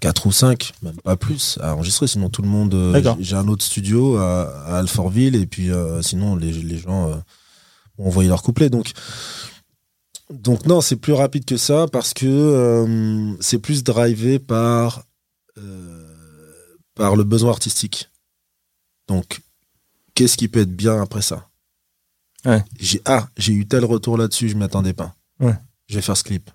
4 ou 5, même pas plus, à enregistrer. Sinon, tout le monde. j'ai- J'ai un autre studio à, à Alfortville, et puis euh, sinon, les, les gens euh, ont envoyé leur couplet. Donc, donc non, c'est plus rapide que ça parce que euh, c'est plus drivé par, euh, par le besoin artistique. Donc, qu'est-ce qui peut être bien après ça? Ouais. J'ai Ah, j'ai eu tel retour là-dessus, je m'y attendais pas. Ouais. Je vais faire ce clip.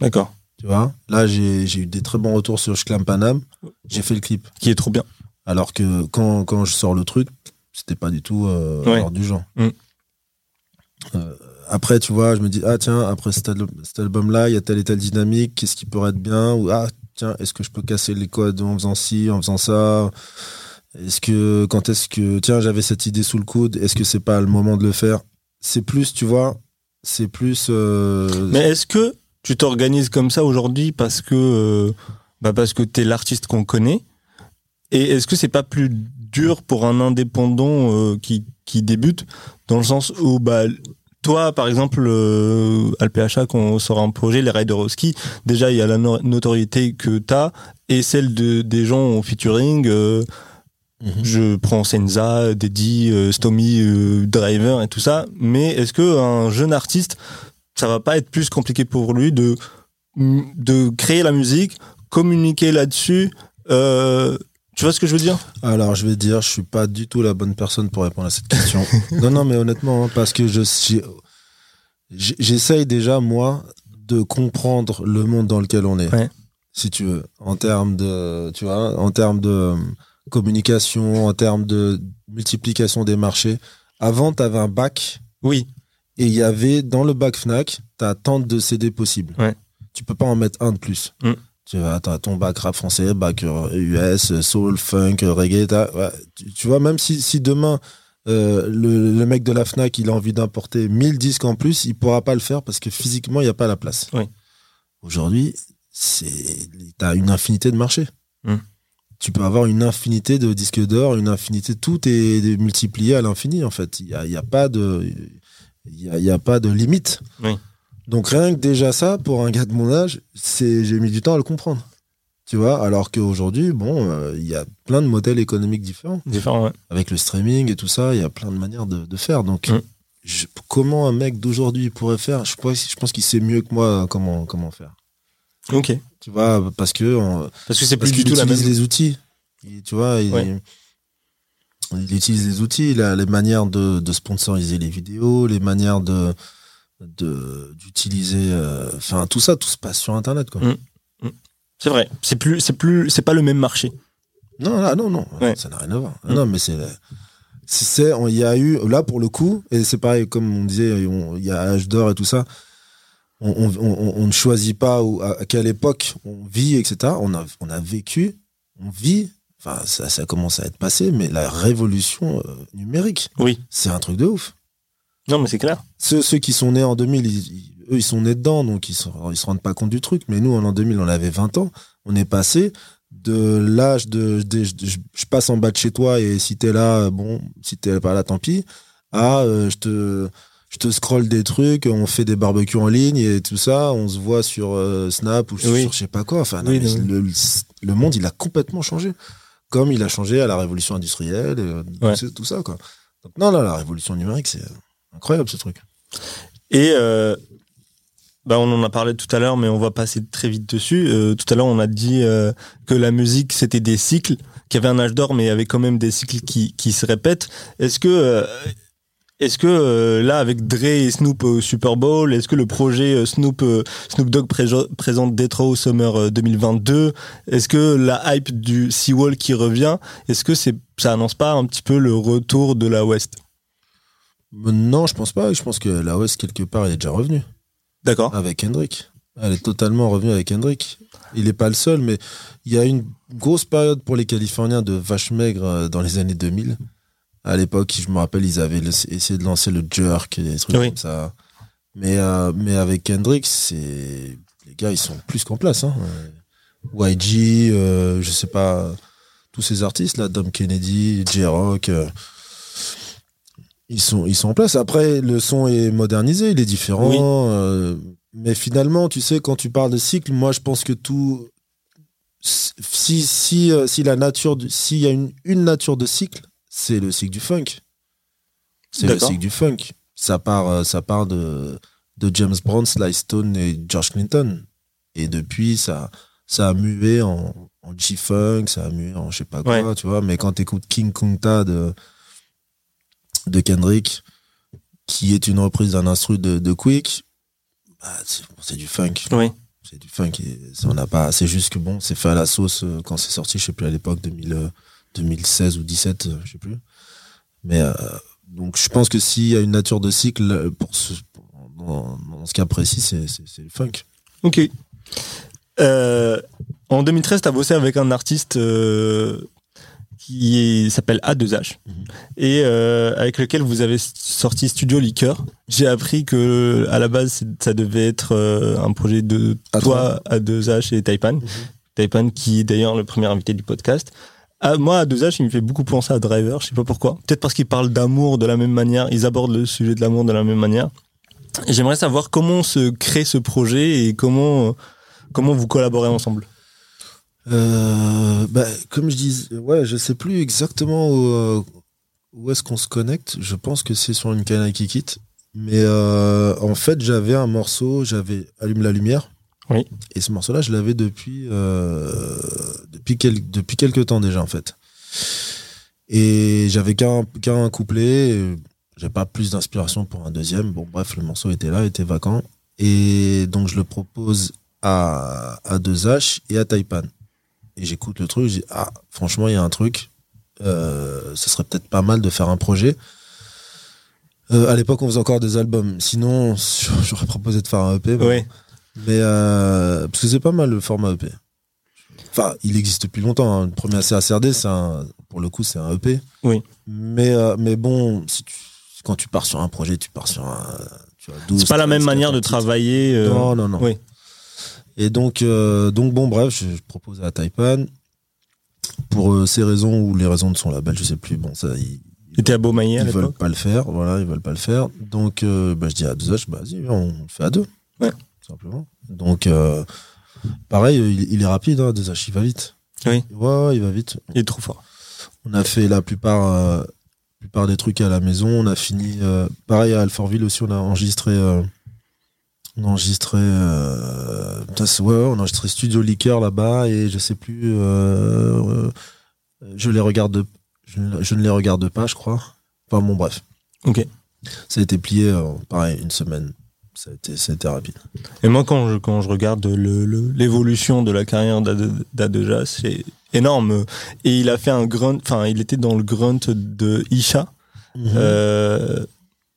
D'accord. Tu vois? Là, j'ai j'ai eu des très bons retours sur Shklam Panam. J'ai fait le clip. Qui est trop bien. Alors que quand, quand je sors le truc, c'était pas du tout euh, Ouais. du genre. Euh, après, tu vois, je me dis, ah tiens, après cet, al- cet album-là, il y a telle et telle dynamique, qu'est-ce qui pourrait être bien? Ou ah, tiens, est-ce que je peux casser les codes en faisant ci, en faisant ça? Est-ce que, quand est-ce que, tiens, j'avais cette idée sous le coude, est-ce que c'est pas le moment de le faire? C'est plus, tu vois, c'est plus. euh, Mais est-ce que tu t'organises comme ça aujourd'hui parce que euh, bah parce que t'es l'artiste qu'on connaît? Et est-ce que c'est pas plus dur pour un indépendant euh, qui, qui débute dans le sens où bah toi par exemple euh, à l'PHA quand on sort un projet les Riders au ski déjà il y a la no- notoriété que t'as et celle de des gens au featuring euh, mhm. je prends Senza, Deddy, euh, Stomy, euh, Driver et tout ça. Mais est-ce que un jeune artiste, ça va pas être plus compliqué pour lui de de créer la musique, communiquer là-dessus euh, Tu vois ce que je veux dire? Alors, je vais dire, je suis pas du tout la bonne personne pour répondre à cette question. [LAUGHS] non, non, mais honnêtement, hein, parce que je j'essaye déjà moi de comprendre le monde dans lequel on est. Ouais. Si tu veux, en termes de, tu vois, en termes de euh, communication, en termes de multiplication des marchés. Avant, tu avais un bac Oui. et il y avait dans le bac Fnac, tu as tant de CD possibles. Ouais. Tu peux pas en mettre un de plus. Mm. Tu as ton bac rap français, bac euh, US, soul, funk, reggae. t'as- ouais. Tu, tu vois, même si, si demain euh, le, le mec de la Fnac il a envie d'importer 1000 disques en plus, il pourra pas le faire parce que physiquement il n'y a pas la place. Oui. Aujourd'hui, c'est t'as une infinité de marchés. Mm. Tu peux avoir une infinité de disques d'or, une infinité, tout est multiplié à l'infini en fait. Il n'y a, y a pas de, il y a, il y a pas de limite. Oui. Donc rien que déjà ça, pour un gars de mon âge, c'est j'ai mis du temps à le comprendre. Tu vois, alors qu'aujourd'hui, bon, euh, il y a plein de modèles économiques différents. Différent, ouais. Avec le streaming et tout ça, il y a plein de manières de, de faire. Donc, Mm. je- comment un mec d'aujourd'hui pourrait faire Je pense, je pense qu'il sait mieux que moi comment, comment faire. Ok. Tu vois, parce que on- Parce que c'est parce plus du tout la même. utilise les outils. Il- tu vois, il, Ouais. il utilise les outils, il a les manières de, de sponsoriser les vidéos, les manières de- d'utiliser euh, enfin tout ça tout se passe sur internet quoi Mm. C'est vrai. C'est plus, c'est plus, c'est pas le même marché. non là non non Ouais. ça n'a rien à voir Mm. non mais c'est c'est il y a eu là pour le coup et c'est pareil comme on disait il y a âge d'or et tout ça on, on, on- on ne choisit pas où, à, quelle époque on vit etc on a on a vécu on vit enfin ça ça commence à être passé mais la révolution euh, numérique Oui. c'est un truc de ouf Non, mais c'est clair. ceux, ceux qui sont nés en 2000, ils- ils- eux, ils sont nés dedans, donc ils se, ils se rendent pas compte du truc. Mais nous, en l'an 2000, on avait 20 ans. On est passé de l'âge de, de- je, passe en bas de chez toi et si t'es là, bon, si t'es pas là, tant pis, à euh, je te, je te scroll des trucs, on fait des barbecues en ligne et tout ça, on se voit sur euh, Snap ou Oui. sur je sais pas quoi. Enfin, non, Oui, le, le monde, il a complètement changé. Comme il a changé à la révolution industrielle, et, euh, Ouais. tout, tout ça, quoi. Donc, non, non, la révolution numérique, c'est incroyable ce truc. Et euh, bah, on en a parlé tout à l'heure, mais on va passer très vite dessus. Euh, tout à l'heure, on a dit euh, que la musique, c'était des cycles, qu'il y avait un âge d'or, mais il y avait quand même des cycles qui, qui se répètent. Est-ce que, est-ce que là, avec Dre et Snoop au Super Bowl, est-ce que le projet Snoop, Snoop Dogg présente Detroit Summer euh, 2022, est-ce que la hype du Seawall qui revient, est-ce que c'est, ça annonce pas un petit peu le retour de la West? Non, je pense pas. Je pense que la West, quelque part, elle est déjà revenue D'accord. avec Kendrick. Elle est totalement revenue avec Kendrick. Il n'est pas le seul, mais il y a une grosse période pour les Californiens de vache maigre euh, dans les années 2000. À l'époque, je me rappelle, ils avaient essayé de lancer le jerk et des trucs Oui. comme ça. Mais, euh, mais avec Kendrick, c'est les gars, ils sont plus qu'en place. Hein. Euh, YG, euh, je sais pas, tous ces artistes là, Dom Kennedy, J-Rock, euh, ils sont ils sont en place. Après, le son est modernisé, il est différent. Oui. euh, mais finalement, tu sais, quand tu parles de cycle, moi, je pense que tout, si si euh, si la nature, s'il y a une une nature de cycle, c'est le cycle du funk. C'est le cycle du funk. Ça part euh, ça part de de James Brown, Sly Stone et George Clinton. Et depuis, ça ça a mué en, en G-Funk, ça a mué en je sais pas quoi, Ouais. tu vois. Mais quand t'écoutes King Kunta de, de Kendrick, qui est une reprise d'un instru de, de Quick, bah, c'est du funk. Oui. C'est du funk. et ça, on n'a pas, c'est juste que bon, c'est fait à la sauce euh, quand c'est sorti, je sais plus à l'époque, 2000, euh, 2016 ou 17, euh, je sais plus. Mais euh, donc je pense que s'il y a une nature de cycle, pour ce, pour- dans, dans ce cas précis, c'est le funk. Ok. Euh, en 2013, tu as bossé avec un artiste euh, qui s'appelle A2H Mhm. et euh, avec lequel vous avez sorti Studio Liqueur. J'ai appris que à la base, ça devait être euh, un projet de toi, A2H et Taipan. Taipan qui est d'ailleurs le premier invité du podcast. Ah, moi, A2H, il me fait beaucoup penser à Driver, je sais pas pourquoi. Peut-être parce qu'ils parlent d'amour de la même manière, ils abordent le sujet de l'amour de la même manière. J'aimerais savoir comment se crée ce projet et comment, comment vous collaborez ensemble. Euh, bah, comme je dis, ouais, je sais plus exactement où, euh, où est-ce qu'on se connecte. Je pense que c'est sur une canne qui quitte. Mais euh, en fait, j'avais un morceau, j'avais Allume la lumière. Oui. Et ce morceau-là, je l'avais depuis euh, depuis quel, depuis quelques temps déjà en fait. Et j'avais qu'un qu'un couplet. et J'ai pas plus d'inspiration pour un deuxième. Bon, bref, le morceau était là, était vacant. Et donc je le propose à à 2H et à Taipan et j'écoute le truc, je dis ah franchement il y a un truc, euh, ce serait peut-être pas mal de faire un projet. Euh, à l'époque on faisait encore des albums, sinon [LAUGHS] j'aurais proposé de faire un EP, mais, euh, parce que c'est pas mal le format EP. Enfin il existe depuis longtemps, hein. le premier CACRD c'est pour le coup c'est un EP. Oui. Mais euh, mais bon si tu, quand tu pars sur un projet tu pars sur un, tu vois, 12, C'est pas la 13, même manière de 14 titres. travailler. Non, non, non. oui. Et donc, euh, donc bon, bref, je, je propose à Taipan pour euh, ces raisons ou les raisons de son label, je sais plus. Bon, ça, ils, T'étais à Beaumaillé à ils veulent pas le faire. Voilà, ils veulent pas le faire. Donc, euh, bah, je dis à deux H, bah, vas-y, on le fait à deux. Ouais. Simplement. Donc, euh, pareil, il, il est rapide, hein, deux H, il va vite. Oui. Ouais, ouais, il va vite. Il est trop fort. On a fait la plupart, plupart des trucs à la maison. On a fini, pareil à Alfortville aussi, on a enregistré. On a enregistré, euh, ouais, on Studio Liqueur là-bas et je sais plus, euh, euh, je les regarde, je, ne- je ne les regarde pas, je crois. Enfin bon, bref. Ok. Ça a été plié, pareil, une semaine. Ça a été, ça a été rapide. Et moi, quand je, quand je regarde l'évolution de la carrière d'Ade- d'Adeja, c'est énorme. Et il a fait un grunt, enfin, il était dans le grunt de Isha, euh,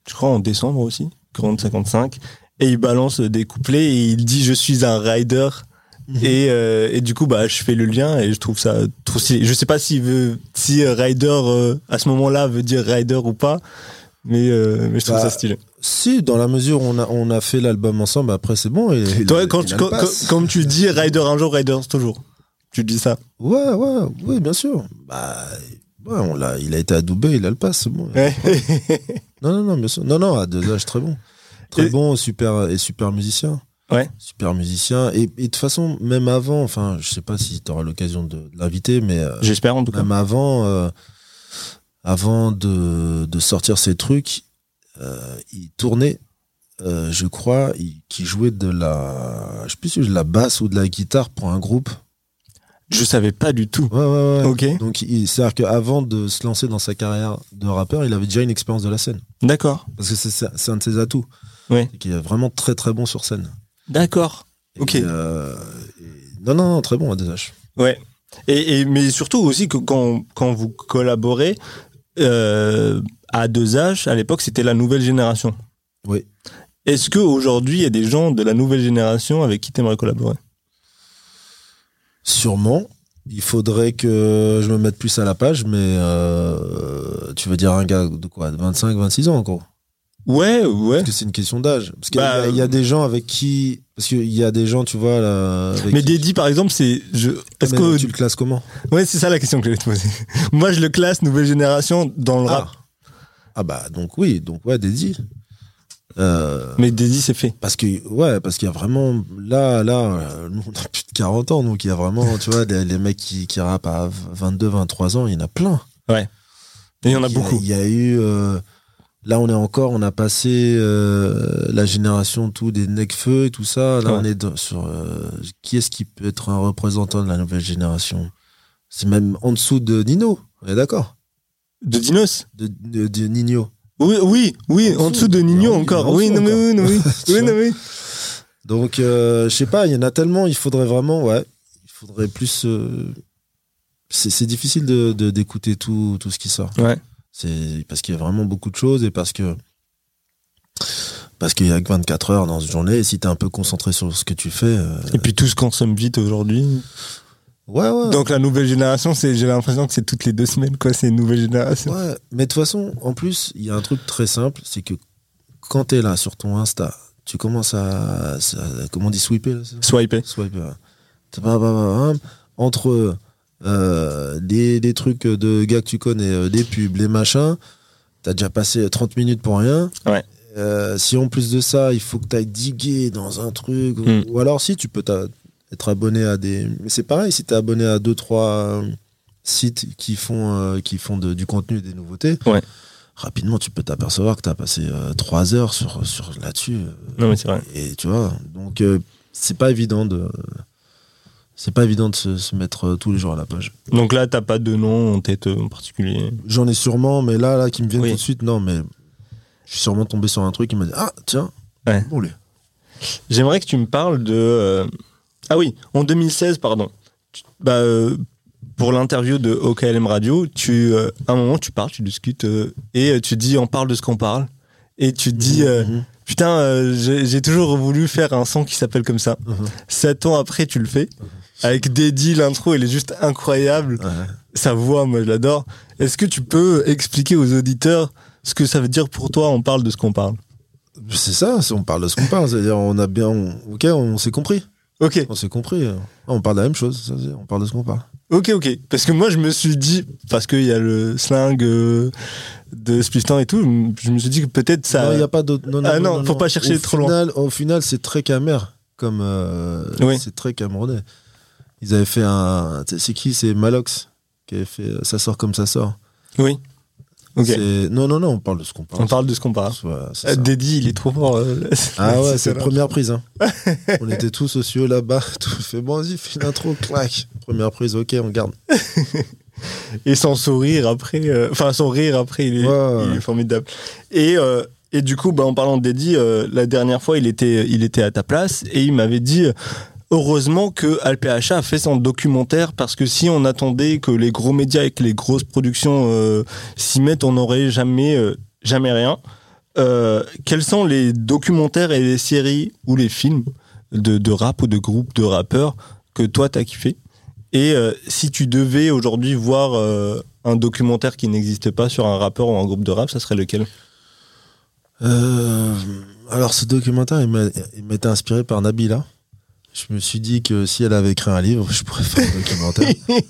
je crois en décembre aussi, grunt 55. Et il balance des couplets et il dit Je suis un rider. Mhm. Et, euh, et du coup, bah, je fais le lien et je trouve ça trop stylé. Je sais pas s'il veut, si euh, rider euh, à ce moment-là veut dire rider ou pas, mais, euh, mais je trouve Bah, ça stylé. Si, dans la mesure où on a, on a fait l'album ensemble, après c'est bon. il- Toi, quand, tu- quand- comme tu dis rider un jour, rider toujours. Tu dis ça. Ouais, ouais, ouais, bien sûr. Bah, ouais, on l'a, il a été adoubé, il a le pass, c'est bon. Non, non, non, bien sûr. Non, non, à deux âges, très bon. Très Et- bon, super, et super musicien. Ouais. Super musicien. Et, et de toute façon, même avant, enfin, je sais pas si tu auras l'occasion de, de l'inviter, mais euh, J'espère en tout cas. même avant, euh, avant de, de sortir ces trucs, euh, il tournait euh, je crois, il- qui jouait de la, je sais plus si de la basse ou de la guitare pour un groupe. Je savais pas du tout. Ouais, ouais, ouais. Ok. Donc, c'est-à-dire qu'avant de se lancer dans sa carrière de rappeur, il avait déjà une expérience de la scène. D'accord. Parce que c'est un de ses atouts. Ouais. C'est qu'il est vraiment très très bon sur scène. D'accord. Et, Ok. euh, et- non, non, non, très bon à DH. Ouais. Et, et- mais surtout aussi que quand, quand vous collaborez euh, à 2H, à l'époque, c'était la nouvelle génération. Oui. Est-ce qu'aujourd'hui, il y a des gens de la nouvelle génération avec qui tu aimerais collaborer? Sûrement. Il faudrait que je me mette plus à la page, mais euh, tu veux dire un gars de quoi? De 25, 26 ans encore Ouais, ouais. Parce que c'est une question d'âge. Parce qu'il y, Bah, y a des gens avec qui. Parce qu'il y a des gens, tu vois, là. Avec Mais qui- Dédi, par exemple, c'est. Je... Est-ce que. tu le classes comment? Ouais, c'est ça la question que je vais te poser. [LAUGHS] Moi, je le classe nouvelle génération dans le rap. ah. Ah bah donc oui, donc ouais, Dédi. Euh, Mais Dédi, c'est fait. parce que ouais, parce qu'il y a vraiment là là euh, nous on a plus de 40 ans donc il y a vraiment tu vois les, les mecs qui, qui rappent à 22 23 ans, il y en a plein. Et il y en a beaucoup. Il y a eu euh, là on est encore on a passé euh, la génération tout des Necfeu et tout ça, là Ouais. on est dans- sur euh, qui est-ce qui peut être un représentant de la nouvelle génération? C'est même en dessous de Nino, on est d'accord? De Dinos? De, de, de Nino. Oui, oui, oui, En en dessous de. Nino En encore. Oui, non, encore. oui, non, oui. Oui, non, oui. Donc, euh, je sais pas, il y en a tellement, il faudrait vraiment, ouais, il faudrait plus. euh, c'est difficile de- d'écouter tout, tout ce qui sort. Ouais. C'est parce qu'il y a vraiment beaucoup de choses et parce que. Parce qu'il y a que 24 heures dans une journée et si t'es un peu concentré sur ce que tu fais. euh, Et puis tout se consomme vite aujourd'hui. ouais, ouais. Donc la nouvelle génération, c'est, j'ai l'impression que c'est toutes les deux semaines, quoi. C'est une nouvelle génération. Ouais, mais de toute façon, en plus, il y a un truc très simple, c'est que quand t'es là sur ton Insta, tu commences à, à- comment on dit là, Swiper. Swiper. pas- pas- pas- Entre euh, des, des trucs de gars que tu connais, euh, des pubs, les machins, t'as déjà passé 30 minutes pour rien. Ouais. Euh, si en plus de ça, il faut que t'ailles diguer dans un truc, ou- Hmm. ou, alors si tu peux être abonné à des. Mais c'est pareil, si t'es abonné à deux trois euh, sites qui font euh, qui font de- du contenu et des nouveautés. Ouais. Rapidement, tu peux t'apercevoir que t'as passé euh, trois heures sur, sur là-dessus. euh, Non, mais c'est vrai. et tu vois, donc euh, c'est pas évident de. C'est pas évident de se, se mettre euh, tous les jours à la page. Donc là, t'as pas de nom en tête euh, en particulier. J'en ai sûrement, mais là, là, qui me viennent Oui. tout de suite, non, mais je suis sûrement tombé sur un truc qui m'a dit Ah, tiens, Ouais. bon, lui. J'aimerais que tu me parles de. euh, Ah oui, en 2016, pardon. Bah, euh, pour l'interview de OKLM Radio, tu, euh, à un moment, tu parles, tu discutes euh, et tu dis on parle de ce qu'on parle. Et tu dis euh, Mhm. putain, j'ai toujours voulu faire un son qui s'appelle comme ça. Mhm. Sept ans après, tu le fais. Avec Dédi, l'intro, elle est juste incroyable. Ouais. Sa voix, moi, je l'adore. Est-ce que tu peux expliquer aux auditeurs ce que ça veut dire pour toi On parle de ce qu'on parle? C'est ça, on parle de ce qu'on parle. C'est-à-dire, on a bien. on- ok, on s'est compris. Ok. On s'est compris. Ah, On parle de la même chose. on parle de ce qu'on parle. Ok, ok. Parce que moi, je me suis dit, parce qu'il y a le slang euh, de Spliftan et tout, je me suis dit que peut-être ça. Non, il n'y a pas d'autre. Non, non, Ah non, faut pas chercher Au trop loin. final- Au final, c'est très camère. Comme. euh, Oui. C'est très camerounais. Ils avaient fait un. C'est qui? C'est Malox qui avait fait euh, Ça sort comme ça sort. Oui. Ok. C'est- Non, non, non, on parle de ce qu'on parle. On parle de ce qu'on parle. Ouais, Euh. Dédi, il est trop fort. euh, Ah [LAUGHS] ouais, c'est là. première prise. Hein. [LAUGHS] on était tous aux cieux là-bas. [LAUGHS] Tout fait bon, vas-y, fais l'intro, clac. Première prise, ok, on garde. Et son sourire après. euh, Enfin, son rire après, il est, Ouais, ouais. il est formidable. Et, euh, et du coup, bah, en parlant de Dédi, la dernière fois, il était, il était à ta place et il m'avait dit. Heureusement que Alpha a fait son documentaire parce que si on attendait que les gros médias et que les grosses productions euh, s'y mettent, on n'aurait jamais, euh, jamais rien. Euh, quels sont les documentaires et les séries ou les films de, de rap ou de groupes de rappeurs que toi t'as kiffé? Et si tu devais aujourd'hui voir un documentaire qui n'existe pas sur un rappeur ou un groupe de rap, ça serait lequel? Alors, ce documentaire, il m'a été inspiré par Nabila. Je me suis dit que si elle avait écrit un livre, je pourrais faire un documentaire. [LAUGHS]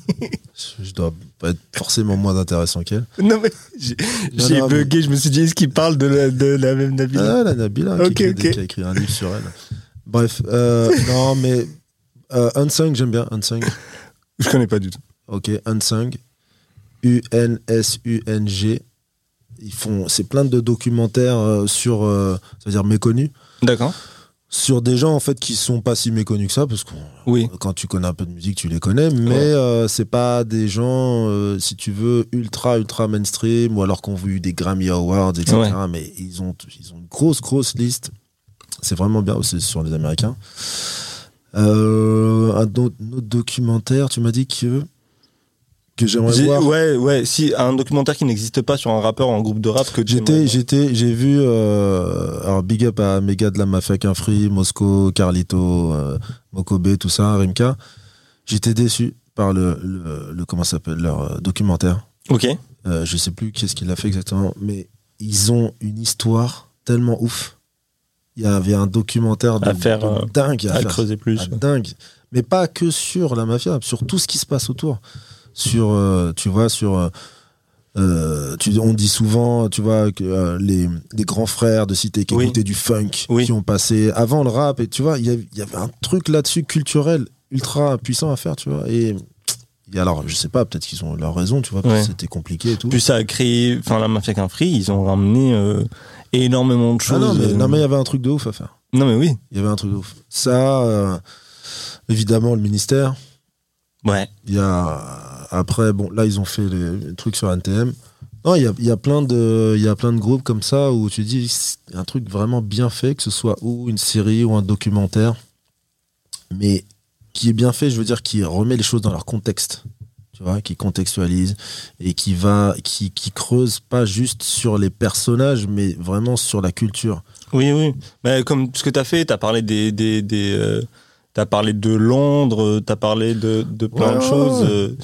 je, dois pas être forcément moins intéressant qu'elle. Non mais j'ai bugué, je me suis dit est-ce qu'il parle de la, de la même Nabila? Ah, la Nabila Ok, qui, écrit des- ok. qui a écrit un livre sur elle. Bref, euh, non, mais euh, Unsung, j'aime bien Unsung. [LAUGHS] Je connais pas du tout. Ok, Unsung. U-N-S-U-N-G. ils font, c'est plein de documentaires euh, sur, euh, ça veut dire méconnus, D'accord. Sur des gens en fait qui sont pas si méconnus que ça, parce que Oui. quand tu connais un peu de musique, tu les connais, mais Ouais. euh, c'est pas des gens, euh, si tu veux, ultra ultra mainstream ou alors qu'on vu des Grammy Awards, etc. Ouais. Mais ils ont, ils ont une grosse grosse liste. C'est vraiment bien aussi sur les Américains. Euh, un autre, un autre documentaire, tu m'as dit que que j'aimerais J'ai- voir. Ouais, ouais. Si un documentaire qui n'existe pas sur un rappeur ou un groupe de rap que tu J'étais, j'étais, j'ai vu, euh, alors big up à Mega de la Mafia Free, Mosco, Carlito, euh, Mokobe, tout ça, Rimka. J'étais déçu par le, le, le- comment ça s'appelle, leur euh, documentaire. Ok. Euh, je sais plus qu'est-ce qu'il a fait exactement, mais ils ont une histoire tellement ouf. Il y avait un documentaire de, À faire, de euh, dingue à, À faire. creuser plus. Dingue. Mais pas que sur la mafia, sur tout ce qui se passe autour. Sur, euh, tu vois, sur. euh, euh, tu, on dit souvent, tu vois, que euh, les, les grands frères de cité qui Oui. écoutaient du funk, Oui. qui ont passé avant le rap, et tu vois, il y avait- il y avait un truc là-dessus culturel ultra puissant à faire, tu vois. Et, et alors, je sais pas, peut-être qu'ils ont leur raison, tu vois, Ouais. c'était compliqué et tout. Puis ça a créé, enfin la mafia qu'un free, ils ont ramené euh, énormément de Ah choses. non, mais, non, mais il y avait un truc de ouf à faire. non, mais oui. Il y avait un truc de ouf. Ça, évidemment, le ministère. Ouais. Il y a après bon là ils ont fait les, trucs sur NTM. Non, il y a, il y a plein de il y a plein de groupes comme ça où tu dis un truc vraiment bien fait que ce soit ou une série ou un documentaire mais qui est bien fait, je veux dire qui remet les choses dans leur contexte. Tu vois, qui contextualise et qui va qui qui creuse pas juste sur les personnages mais vraiment sur la culture. Oui, oui. Mais comme ce que tu as fait, tu as parlé des. des, des euh, T'as parlé de Londres, t'as parlé de, de plein Ouais, de ouais, choses. ouais. euh,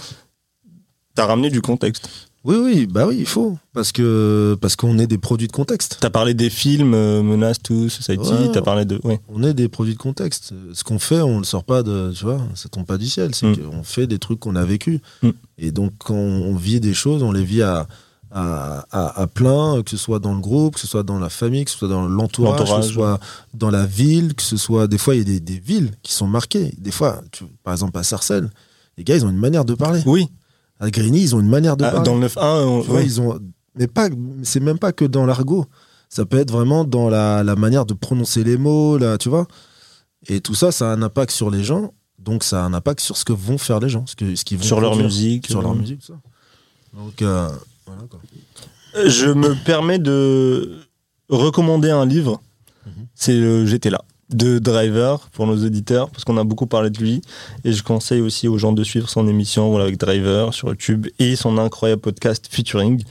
T'as ramené du contexte. Oui oui, bah oui, il faut parce que parce qu'on est des produits de contexte. T'as parlé des films, euh, Menace to Society, Ouais. t'as parlé de. Ouais. on est des produits de contexte. Ce qu'on fait, on le sort pas de, tu vois, ça tombe pas du ciel. C'est Mm. qu'on fait des trucs qu'on a vécu. Mm. Et donc, quand on vit des choses, on les vit à, à, à, à plein, que ce soit dans le groupe, que ce soit dans la famille, que ce soit dans l'entourage, que ce soit dans la ville, que ce soit, des fois, il y a des, des villes qui sont marquées. Des fois, tu- par exemple, à Sarcelles, les gars, ils ont une manière de parler. Oui, À Grigny, ils ont une manière de Ah, parler. dans le 9-1, on- oui. ils ont, mais pas, c'est même pas que dans l'argot. Ça peut être vraiment dans la, la manière de prononcer les mots, là, tu vois. Et tout ça, ça a un impact sur les gens. Donc, ça a un impact sur ce que vont faire les gens, ce que, ce qu'ils vont sur leur musique. sur leur euh. musique, ça. Donc, euh, voilà quoi. Je me permets de recommander un livre. Mhm. C'est le J'étais là de Driver pour nos auditeurs parce qu'on a beaucoup parlé de lui et je conseille aussi aux gens de suivre son émission voilà, avec Driver sur YouTube et son incroyable podcast Featuring.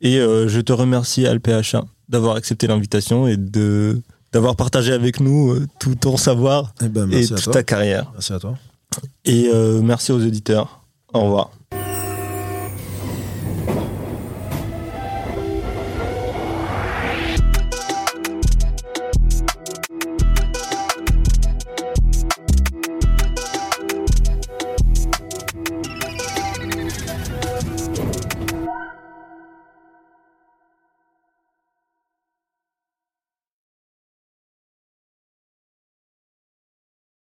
Et euh, je te remercie Alpha d'avoir accepté l'invitation et de d'avoir partagé avec nous euh, tout ton savoir Eh ben, et toute ta carrière. Merci à toi. Et euh, merci aux auditeurs. Au revoir.